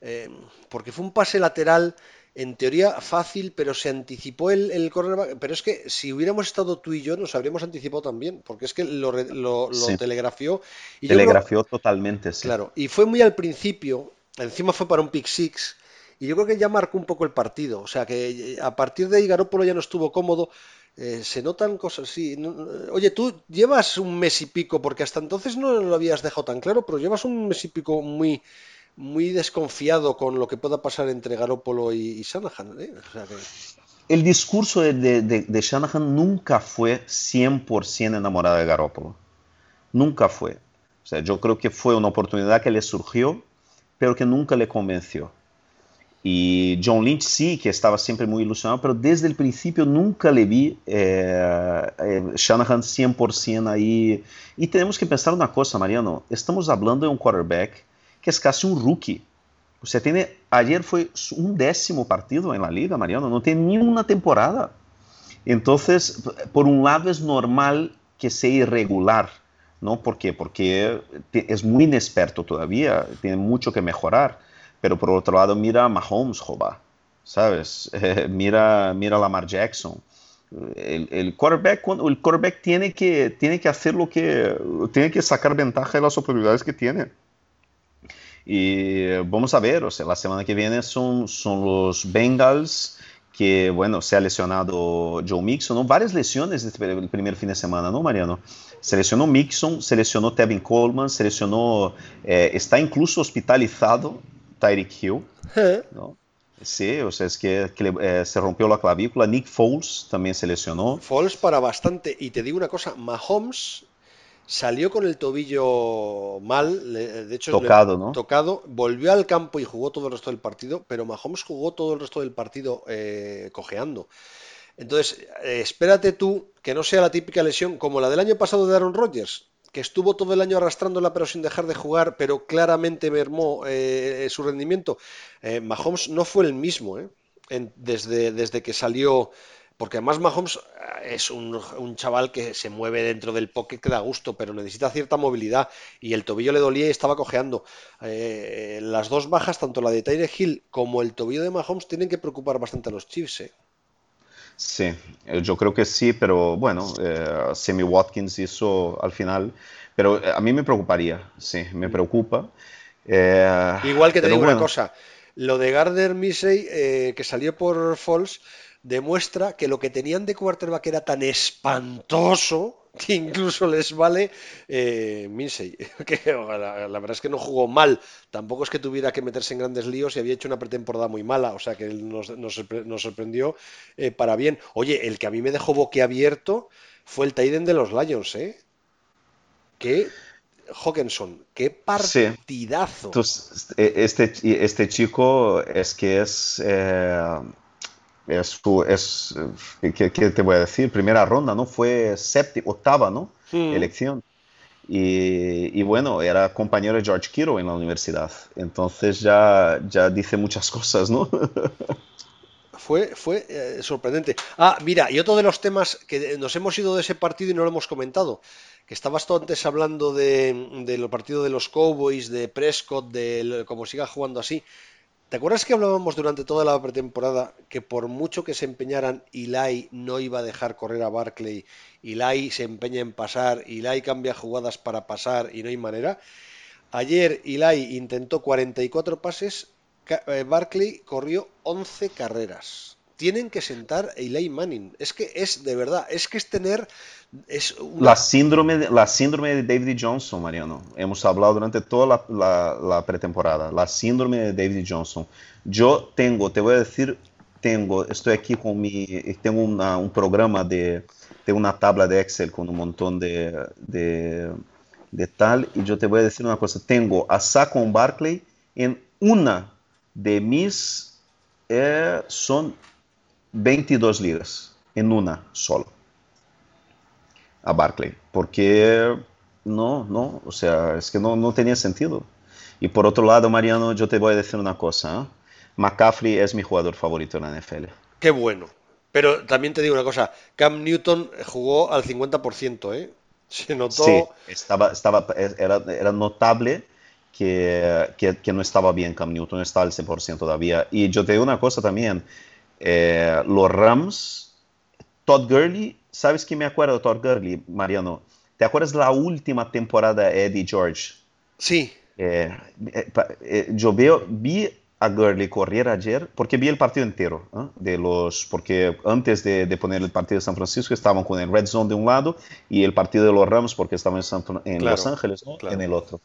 eh, porque fue un pase lateral en teoría fácil, pero se anticipó el, el cornerback. Pero es que si hubiéramos estado tú y yo, nos habríamos anticipado también, porque es que lo, lo, lo sí. telegrafió. Y telegrafió creo, totalmente, sí. Claro, y fue muy al principio, encima fue para un pick six. Y yo creo que ya marcó un poco el partido. O sea que a partir de ahí Garópolo ya no estuvo cómodo. Eh, se notan cosas, sí. oye, tú llevas un mes y pico, porque hasta entonces no lo habías dejado tan claro, pero llevas un mes y pico muy, muy desconfiado con lo que pueda pasar entre Garópolo y, Shanahan. ¿eh? El discurso de, Shanahan nunca fue 100% enamorado de Garópolo. Nunca fue. O sea, yo creo que fue una oportunidad que le surgió, pero que nunca le convenció. Y John Lynch sí, que estaba siempre muy ilusionado, pero desde el principio nunca le vi eh, eh, Shanahan 100% ahí. Y tenemos que pensar una cosa, Mariano, estamos hablando de un quarterback que es casi un rookie. O sea, tiene, ayer fue un décimo partido en la liga, Mariano, no tiene ni una temporada. Entonces, por un lado es normal que sea irregular, ¿no? ¿Por qué? Porque es muy inexperto todavía, tiene mucho que mejorar pero por otro lado, mira a Mahomes, joba, ¿sabes? mira, mira a Lamar Jackson. El, el, quarterback, el quarterback tiene que, tiene que hacer lo que, tiene que sacar ventaja de las oportunidades que tiene. Y vamos a ver, o sea, la semana que viene son, son los Bengals, que, bueno, se ha lesionado Joe Mixon, ¿no? varias lesiones este el primer fin de semana, ¿no, Mariano? Se lesionó Mixon, se lesionó Tevin Coleman, se lesionó, eh, está incluso hospitalizado Tyreek Hill, ¿no? Sí, o sea, es que, eh, se rompió la clavícula. Nick Foles también se lesionó. Foles para bastante. Y te digo una cosa, Mahomes salió con el tobillo mal, de hecho tocado, ¿no? Tocado, volvió al campo y jugó todo el resto del partido, pero Mahomes jugó todo el resto del partido eh, cojeando. Entonces, eh, espérate tú que no sea la típica lesión como la del año pasado de Aaron Rodgers, que estuvo todo el año arrastrándola pero sin dejar de jugar, pero claramente mermó eh, su rendimiento. Eh, Mahomes no fue el mismo ¿eh? desde, desde que salió, porque además Mahomes es un, chaval que se mueve dentro del pocket que da gusto, pero necesita cierta movilidad y el tobillo le dolía y estaba cojeando. las dos bajas, tanto la de Tyre Hill como el tobillo de Mahomes, tienen que preocupar bastante a los Chiefs. Sí, eh, yo creo que sí, pero bueno, eh, Sammy Watkins hizo al final, pero eh, a mí me preocuparía, sí, me preocupa. Eh, Igual que te digo una cosa, lo de Gardner Misey, que salió por Falls, demuestra que lo que tenían de quarterback era tan espantoso que incluso les vale eh, Minsey, que la, verdad es que no jugó mal, tampoco es que tuviera que meterse en grandes líos y había hecho una pretemporada muy mala, o sea que nos, nos, sorprendió eh, para bien. Oye, el que a mí me dejó boquiabierto fue el Taiden de los Lions, ¿eh? Que Hawkinson, qué partidazo. este, este chico es que es... Eh, es, es eh, ¿qué, te voy a decir? Primera ronda, ¿no? Fue séptima, octava, ¿no? Elección. Y, bueno, era compañero de George Kiro en la universidad. Entonces ya, ya dice muchas cosas, ¿no? fue, fue eh, sorprendente. Ah, mira, y otro de los temas que nos hemos ido de ese partido y no lo hemos comentado, que estabas tú antes hablando de, del partido de los Cowboys, de Prescott, de cómo siga jugando así. ¿Te acuerdas que hablábamos durante toda la pretemporada que por mucho que se empeñaran, Eli no iba a dejar correr a Barclay? Eli se empeña en pasar, Eli cambia jugadas para pasar y no hay manera. Ayer Eli intentó 44 pases, eh, Barclay corrió 11 carreras. Tienen que sentar a Eli Manning. Es que es de verdad, es que es tener la, síndrome, la síndrome de David Johnson, Mariano. Hemos hablado durante toda la, pretemporada. La síndrome de David Johnson. Yo tengo, te voy a decir, tengo, estoy aquí con mi, tengo un programa de, tengo una tabla de Excel con un montón de, de, tal, y yo te voy a decir una cosa, tengo a Saquon Barkley en una de mis, eh, son 22 ligas, en una solo a Barclay, porque no, no, o sea, es que no, no tenía sentido. Y por otro lado, Mariano, yo te voy a decir una cosa, ¿eh? McCaffrey es mi jugador favorito en la NFL. Qué bueno. Pero también te digo una cosa, Cam Newton jugó al 50%, ¿eh? Se notó... Sí, estaba, estaba, era, era notable que, que, no estaba bien Cam Newton, estaba al 100% todavía. Y yo te digo una cosa también, eh, los Rams, Todd Gurley ¿Sabes que me acuerdo, Thor Gurley, Mariano? ¿Te acuerdas la última temporada de Eddie George? Sí. Eh, eh, eh, yo veo, vi a Gurley correr ayer, porque vi el partido entero, ¿eh? de los, porque antes de, de, poner el partido de San Francisco estaban con el Red Zone de un lado y el partido de los Rams, porque estaban en, San, en claro, Los Ángeles, ¿no? claro. en el otro.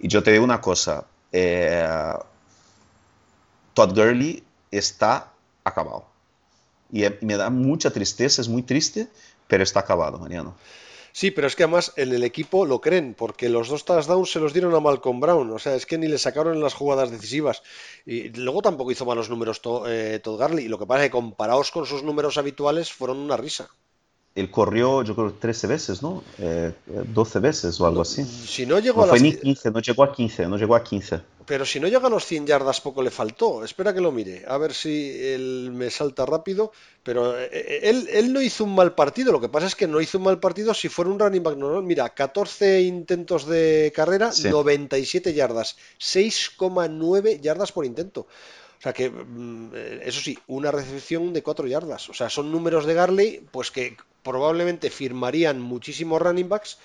Y yo te digo una cosa, eh, Todd Gurley está acabado. Y me da mucha tristeza, es muy triste, pero está acabado, Mariano. Sí, pero es que además en el equipo lo creen, porque los dos touchdowns se los dieron a Malcolm Brown, o sea, es que ni le sacaron en las jugadas decisivas. Y luego tampoco hizo malos números eh, Todd Garley, y lo que pasa es que comparados con sus números habituales fueron una risa. Él corrió, yo creo, 13 veces, ¿no? Eh, 12 veces o algo así. Si no llegó no a fue las... ni 15, no llegó a 15, no llegó a 15. Pero si no llega a los 100 yardas, poco le faltó. Espera que lo mire, a ver si él me salta rápido. Pero eh, él, él, no hizo un mal partido. Lo que pasa es que no hizo un mal partido si fuera un running back normal. Mira, 14 intentos de carrera, sí. 97 yardas, 6,9 yardas por intento. O sea que, mm, eso sí, una recepción de 4 yardas. O sea, son números de Garley, pues que probablemente firmarían muchísimos running backs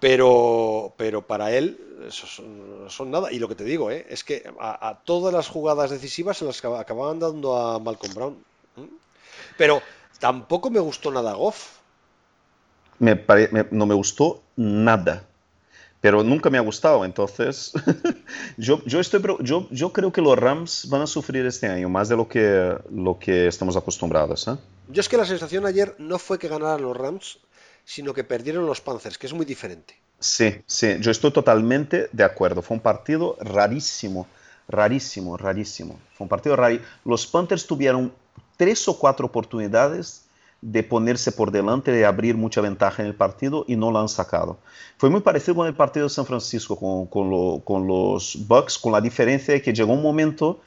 pero, pero para él eso son, nada. Y lo que te digo ¿eh? es que a, a, todas las jugadas decisivas se las acababan dando a Malcolm Brown. Pero tampoco me gustó nada Goff. Me pare, me, no me gustó nada. Pero nunca me ha gustado. Entonces, yo, yo, estoy, yo, yo creo que los Rams van a sufrir este año más de lo que, lo que estamos acostumbrados. ¿eh? Yo es que la sensación ayer no fue que ganaran los Rams, sino que perdieron los Panthers, que es muy diferente. Sí, sí, yo estoy totalmente de acuerdo. Fue un partido rarísimo, rarísimo, rarísimo. Fue un partido rarísimo. Los Panthers tuvieron tres o cuatro oportunidades de ponerse por delante, de abrir mucha ventaja en el partido y no lo han sacado. Fue muy parecido con el partido de San Francisco, con, con los Bucks, con la diferencia de que llegó un momento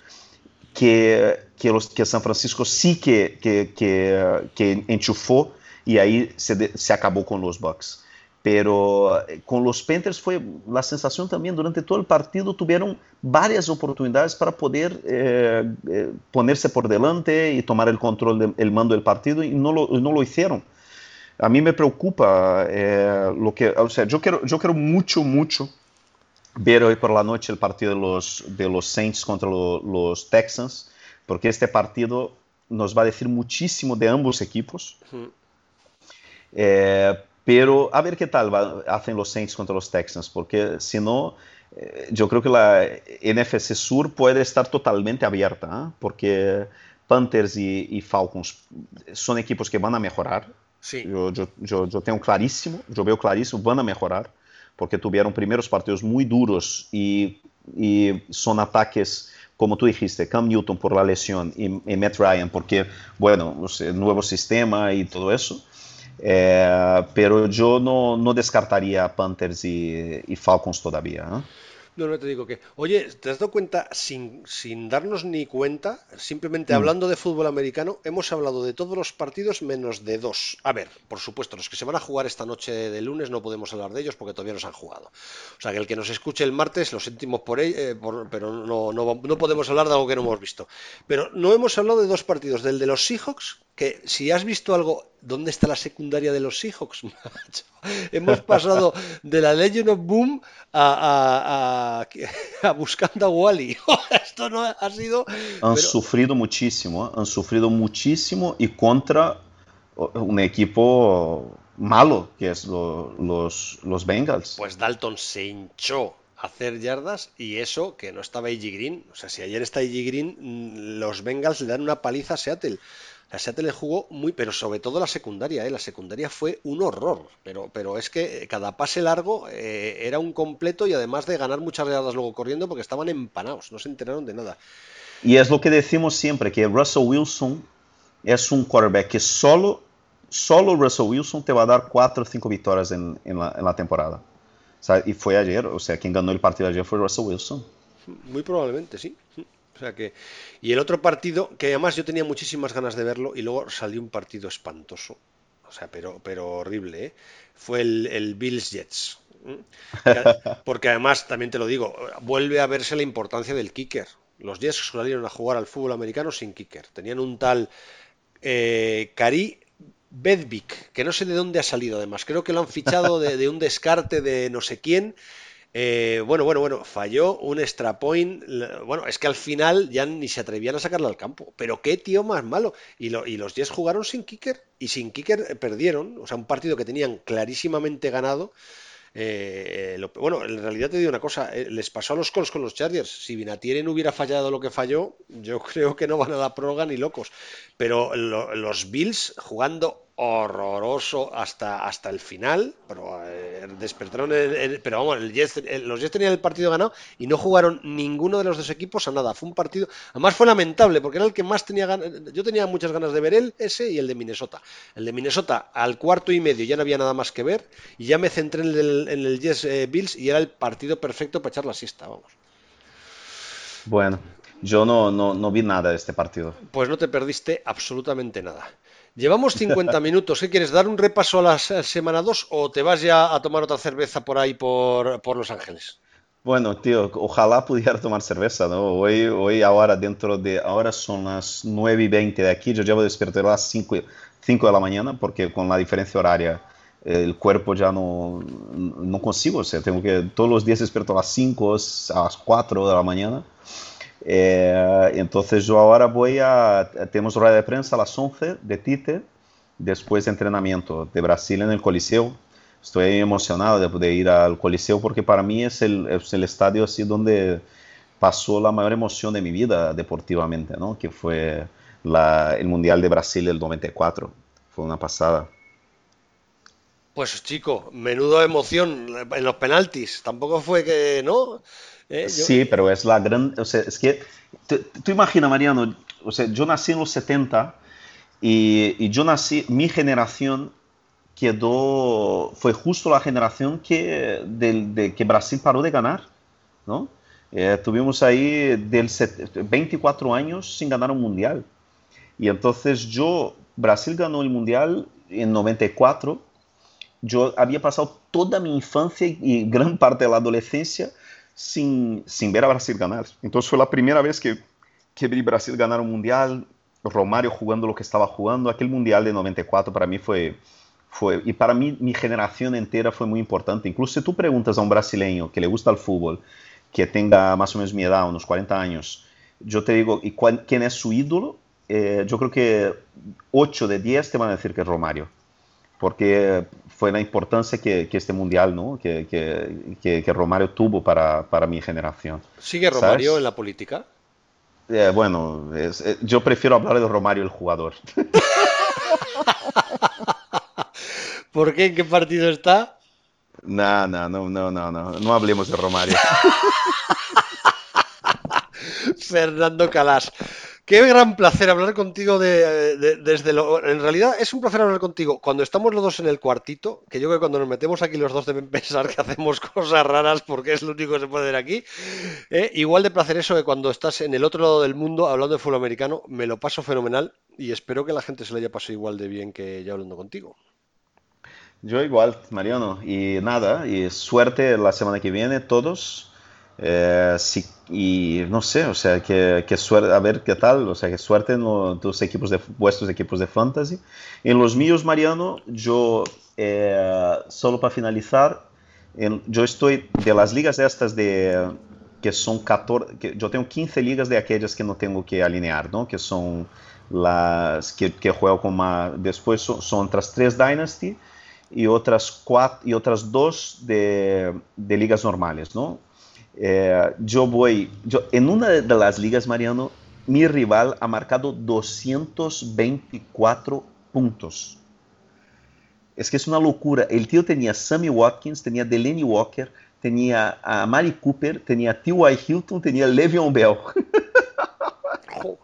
que, que, los, que San Francisco sí que, que, que, que enchufó y ahí se, se, acabó con los Bucks. Pero eh, con los Panthers fue la sensación también, durante todo el partido tuvieron varias oportunidades para poder eh, eh, ponerse por delante y tomar el control del de, mando del partido y no lo, no lo hicieron. A mí me preocupa eh, lo que, o sea, yo quiero, yo quiero mucho, mucho ver hoy por la noche el partido de los, de los Saints contra lo, los Texans, porque este partido nos va a decir muchísimo de ambos equipos. Uh -huh. Eh, pero a ver qué tal va, hacen los Saints contra los Texans, porque si no, eh, yo creo que la NFC Sur puede estar totalmente abierta, ¿eh? porque Panthers y, y, Falcons son equipos que van a mejorar. Sí. Yo, yo, yo, yo, tengo clarísimo, yo veo clarísimo, van a mejorar, porque tuvieron primeros partidos muy duros y, y son ataques como tú dijiste, Cam Newton por la lesión y, y Matt Ryan porque, bueno, el nuevo sistema y todo eso. Eh, pero yo no, no, descartaría Panthers y, y Falcons todavía. ¿eh? No, no te digo que. Oye, ¿te has dado cuenta, sin, sin darnos ni cuenta, simplemente mm. hablando de fútbol americano, hemos hablado de todos los partidos menos de dos? A ver, por supuesto, los que se van a jugar esta noche de lunes no podemos hablar de ellos porque todavía no se han jugado. O sea, que el que nos escuche el martes, lo sentimos por él, eh, por, pero no, no, no podemos hablar de algo que no hemos visto. Pero no hemos hablado de dos partidos, del de los Seahawks, que si has visto algo ¿Dónde está la secundaria de los Seahawks? Hemos pasado de la Legend of Boom a, a, a, a buscando a Wally. Esto no ha sido. Han pero... sufrido muchísimo, ¿eh? han sufrido muchísimo y contra un equipo malo que es lo, los, los Bengals. Pues Dalton se hinchó a hacer yardas y eso que no estaba AJ Green. O sea, si ayer está AJ Green, mm, los Bengals le dan una paliza a Seattle. La Seattle jugó muy, pero sobre todo la secundaria, ¿eh? la secundaria fue un horror, pero, pero es que cada pase largo eh, era un completo y además de ganar muchas yardas luego corriendo porque estaban empanados, no se enteraron de nada. Y es lo que decimos siempre, que Russell Wilson es un quarterback que solo, solo Russell Wilson te va a dar cuatro o cinco victorias en, en, la, en la, temporada. O sea, y fue ayer, o sea, quien ganó el partido ayer fue Russell Wilson. Muy probablemente, sí. O sea que, y el otro partido, que además yo tenía muchísimas ganas de verlo, y luego salió un partido espantoso, o sea, pero, pero horrible, ¿eh? fue el, el Bills Jets. Porque además, también te lo digo, vuelve a verse la importancia del kicker. Los Jets salieron a jugar al fútbol americano sin kicker. Tenían un tal eh, Cari Bedvik, que no sé de dónde ha salido además. Creo que lo han fichado de, de un descarte de no sé quién Eh, bueno, bueno, bueno, falló un extra point. Bueno, es que al final ya ni se atrevían a sacarle al campo. Pero qué tío más malo. Y, los Jets jugaron sin kicker y sin kicker perdieron. O sea, un partido que tenían clarísimamente ganado. Eh, bueno, en realidad te digo una cosa, eh, les pasó a los Colts con los Chargers. Si Vinatieri no hubiera fallado lo que falló, yo creo que no van a dar prórroga ni locos. Pero los Bills jugando horroroso hasta, hasta el final, pero eh, despertaron, pero vamos, el los Jets tenían el partido ganado y no jugaron ninguno de los dos equipos a nada. Fue un partido, además fue lamentable porque era el que más tenía ganas, yo tenía muchas ganas de ver él, ese y el de Minnesota. El de Minnesota al cuarto y medio ya no había nada más que ver y ya me centré en el, en el Jets eh, Bills y era el partido perfecto para echar la siesta, vamos. Bueno, yo no, no, no vi nada de este partido. Pues no te perdiste absolutamente nada. Llevamos 50 minutos. ¿Qué quieres? ¿Dar un repaso a la semana 2 o te vas ya a tomar otra cerveza por ahí por, por, Los Ángeles? Bueno, tío, ojalá pudiera tomar cerveza, ¿no? Hoy, hoy ahora dentro de, ahora son las 9 y 20 de aquí, yo llevo despierto a las 5, 5 de la mañana porque con la diferencia horaria el cuerpo ya no, no consigo, o sea, tengo que todos los días despierto a las 5, a las 4 de la mañana eh, entonces yo ahora voy a, tenemos rueda de prensa a las 11 de Tite, después de entrenamiento de Brasil en el Coliseo. Estoy emocionado de poder ir al Coliseo porque para mí es el, el estadio así donde pasó la mayor emoción de mi vida deportivamente, ¿no? que fue el Mundial de Brasil del 94. Fue una pasada. Pues chico, menudo emoción en los penaltis. Tampoco fue que, ¿no? Eh, sí, pero es la gran... O sea, es que tú imaginas, Mariano, o sea, yo nací en los 70 y, y, yo nací, mi generación quedó, fue justo la generación que, de, que Brasil paró de ganar, ¿no? Eh, tuvimos ahí del 24 años sin ganar un mundial. Y entonces yo, Brasil ganó el mundial en 94, yo había pasado toda mi infancia y gran parte de la adolescencia sin, sin ver a Brasil ganar. Entonces fue la primera vez que, que vi Brasil ganar un mundial, Romario jugando lo que estaba jugando. Aquel mundial de 94 para mí fue, fue, y para mi generación entera fue muy importante. Incluso si tú preguntas a un brasileño que le gusta el fútbol, que tenga más o menos mi edad, unos 40 años, yo te digo, ¿y quién es su ídolo? Eh, yo creo que 8 de 10 te van a decir que es Romario porque fue la importancia que, que este mundial, ¿no? que, que, que Romario tuvo para, para, mi generación. ¿Sigue Romario en la política? Eh, bueno, es, eh, yo prefiero hablar de Romario el jugador. ¿Por qué? ¿En qué partido está? No, no, no, no, no, no, no hablemos de Romario. Fernando Calas. Qué gran placer hablar contigo de, desde lo... En realidad es un placer hablar contigo cuando estamos los dos en el cuartito, que yo creo que cuando nos metemos aquí los dos deben pensar que hacemos cosas raras porque es lo único que se puede ver aquí. Eh, igual de placer eso que cuando estás en el otro lado del mundo hablando de fútbol americano, me lo paso fenomenal y espero que la gente se lo haya pasado igual de bien que yo hablando contigo. Yo igual, Mariano. Y nada, y suerte la semana que viene todos. Eh, y no sé, o sea, que, que, suerte, a ver qué tal, o sea, que suerte en tus equipos de vuestros equipos de fantasy. En los míos, Mariano, yo, eh, solo para finalizar, en, yo estoy de las ligas estas de que son 14, que yo tengo 15 ligas de aquellas que no tengo que alinear, ¿no? Que son las que, que juego con más, después son, son otras tres Dynasty y otras cuatro y otras dos de, de ligas normales, ¿no? Eh, yo voy, yo, en una de las ligas, Mariano, mi rival ha marcado 224 puntos. Es que es una locura. El tío tenía Sammy Watkins, tenía Delaney Walker, tenía a Mari Cooper, tenía T.Y. Hilton, tenía Le'Veon Bell.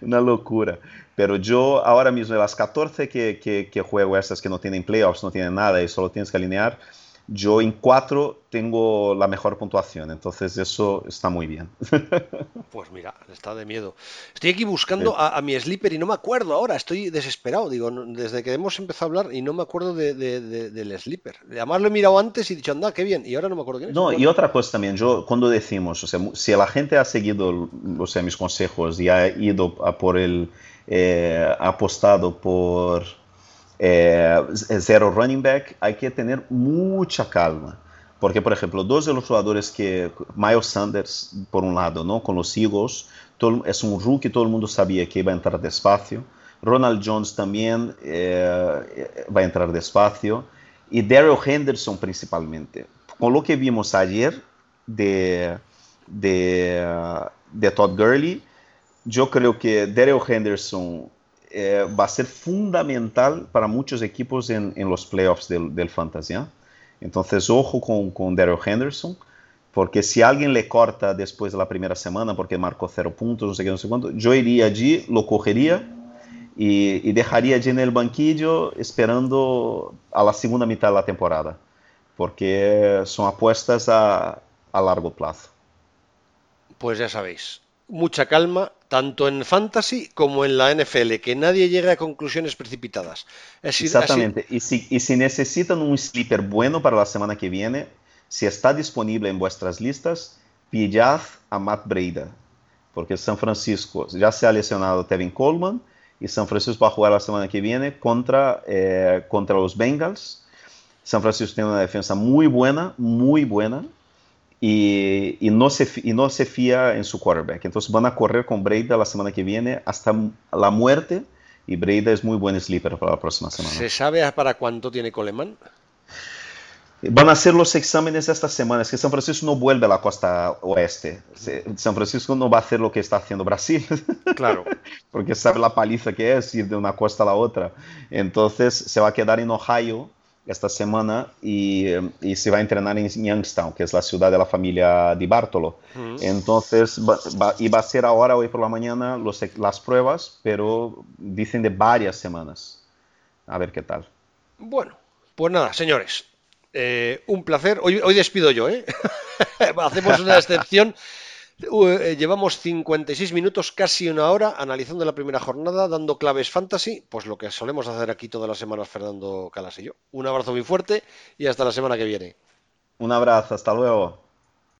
una locura. Pero yo ahora mismo las 14 que, que, que juego, estas que no tienen playoffs, no tienen nada y solo tienes que alinear, yo en cuatro tengo la mejor puntuación, entonces eso está muy bien. Pues mira, está de miedo. Estoy aquí buscando a, mi sleeper y no me acuerdo ahora, estoy desesperado, digo, desde que hemos empezado a hablar y no me acuerdo de, del sleeper. Además lo he mirado antes y he dicho, anda, qué bien, y ahora no me acuerdo quién es. No, y otra cosa también, yo cuando decimos, o sea, si la gente ha seguido o sea, mis consejos y ha ido a por el, eh, apostado por eh, zero running back, hay que tener mucha calma, Porque, por ejemplo, dos de los jugadores que, Miles Sanders, por un lado, ¿no? con los Eagles, todo, es un rookie, todo el mundo sabía que iba a entrar despacio. Ronald Jones también eh, va a entrar despacio. Y Daryl Henderson principalmente. Con lo que vimos ayer de, de, de Todd Gurley, yo creo que Daryl Henderson eh, va a ser fundamental para muchos equipos en, los playoffs del, del Fantasy. Entonces, ojo con, con Daryl Henderson, porque si alguien le corta después de la primera semana porque marcó cero puntos, no sé qué, no sé cuánto, yo iría allí, lo cogería y, y dejaría allí en el banquillo esperando a la segunda mitad de la temporada, porque son apuestas a, a largo plazo. Pues ya sabéis, mucha calma, tanto en fantasy como en la NFL, que nadie llegue a conclusiones precipitadas. Así, Exactamente. Así... Y, si, y si necesitan un sleeper bueno para la semana que viene, si está disponible en vuestras listas, pillad a Matt Breida, porque San Francisco ya se ha lesionado Tevin Coleman y San Francisco va a jugar la semana que viene contra, eh, contra los Bengals. San Francisco tiene una defensa muy buena, muy buena, y, y, no se, y no se fía en su quarterback. Entonces van a correr con Breida la semana que viene hasta la muerte y Breida es muy buen sleeper para la próxima semana. ¿Se sabe para cuánto tiene Coleman? Van a hacer los exámenes esta semana. Es que San Francisco no vuelve a la costa oeste. San Francisco no va a hacer lo que está haciendo Brasil. Claro. Porque sabe la paliza que es ir de una costa a la otra. Entonces se va a quedar en Ohio esta semana y, y, se va a entrenar en Youngstown, que es la ciudad de la familia Di Bartolo. Mm. Entonces, va, va, y va a ser ahora, hoy por la mañana, los, las pruebas, pero dicen de varias semanas. A ver qué tal. Bueno, pues nada, señores. Eh, un placer. Hoy, hoy despido yo, ¿eh? Hacemos una excepción. Eh, llevamos 56 minutos, casi una hora, analizando la primera jornada, dando claves fantasy, pues lo que solemos hacer aquí todas las semanas Fernando Calas y yo. Un abrazo muy fuerte y hasta la semana que viene. Un abrazo, hasta luego.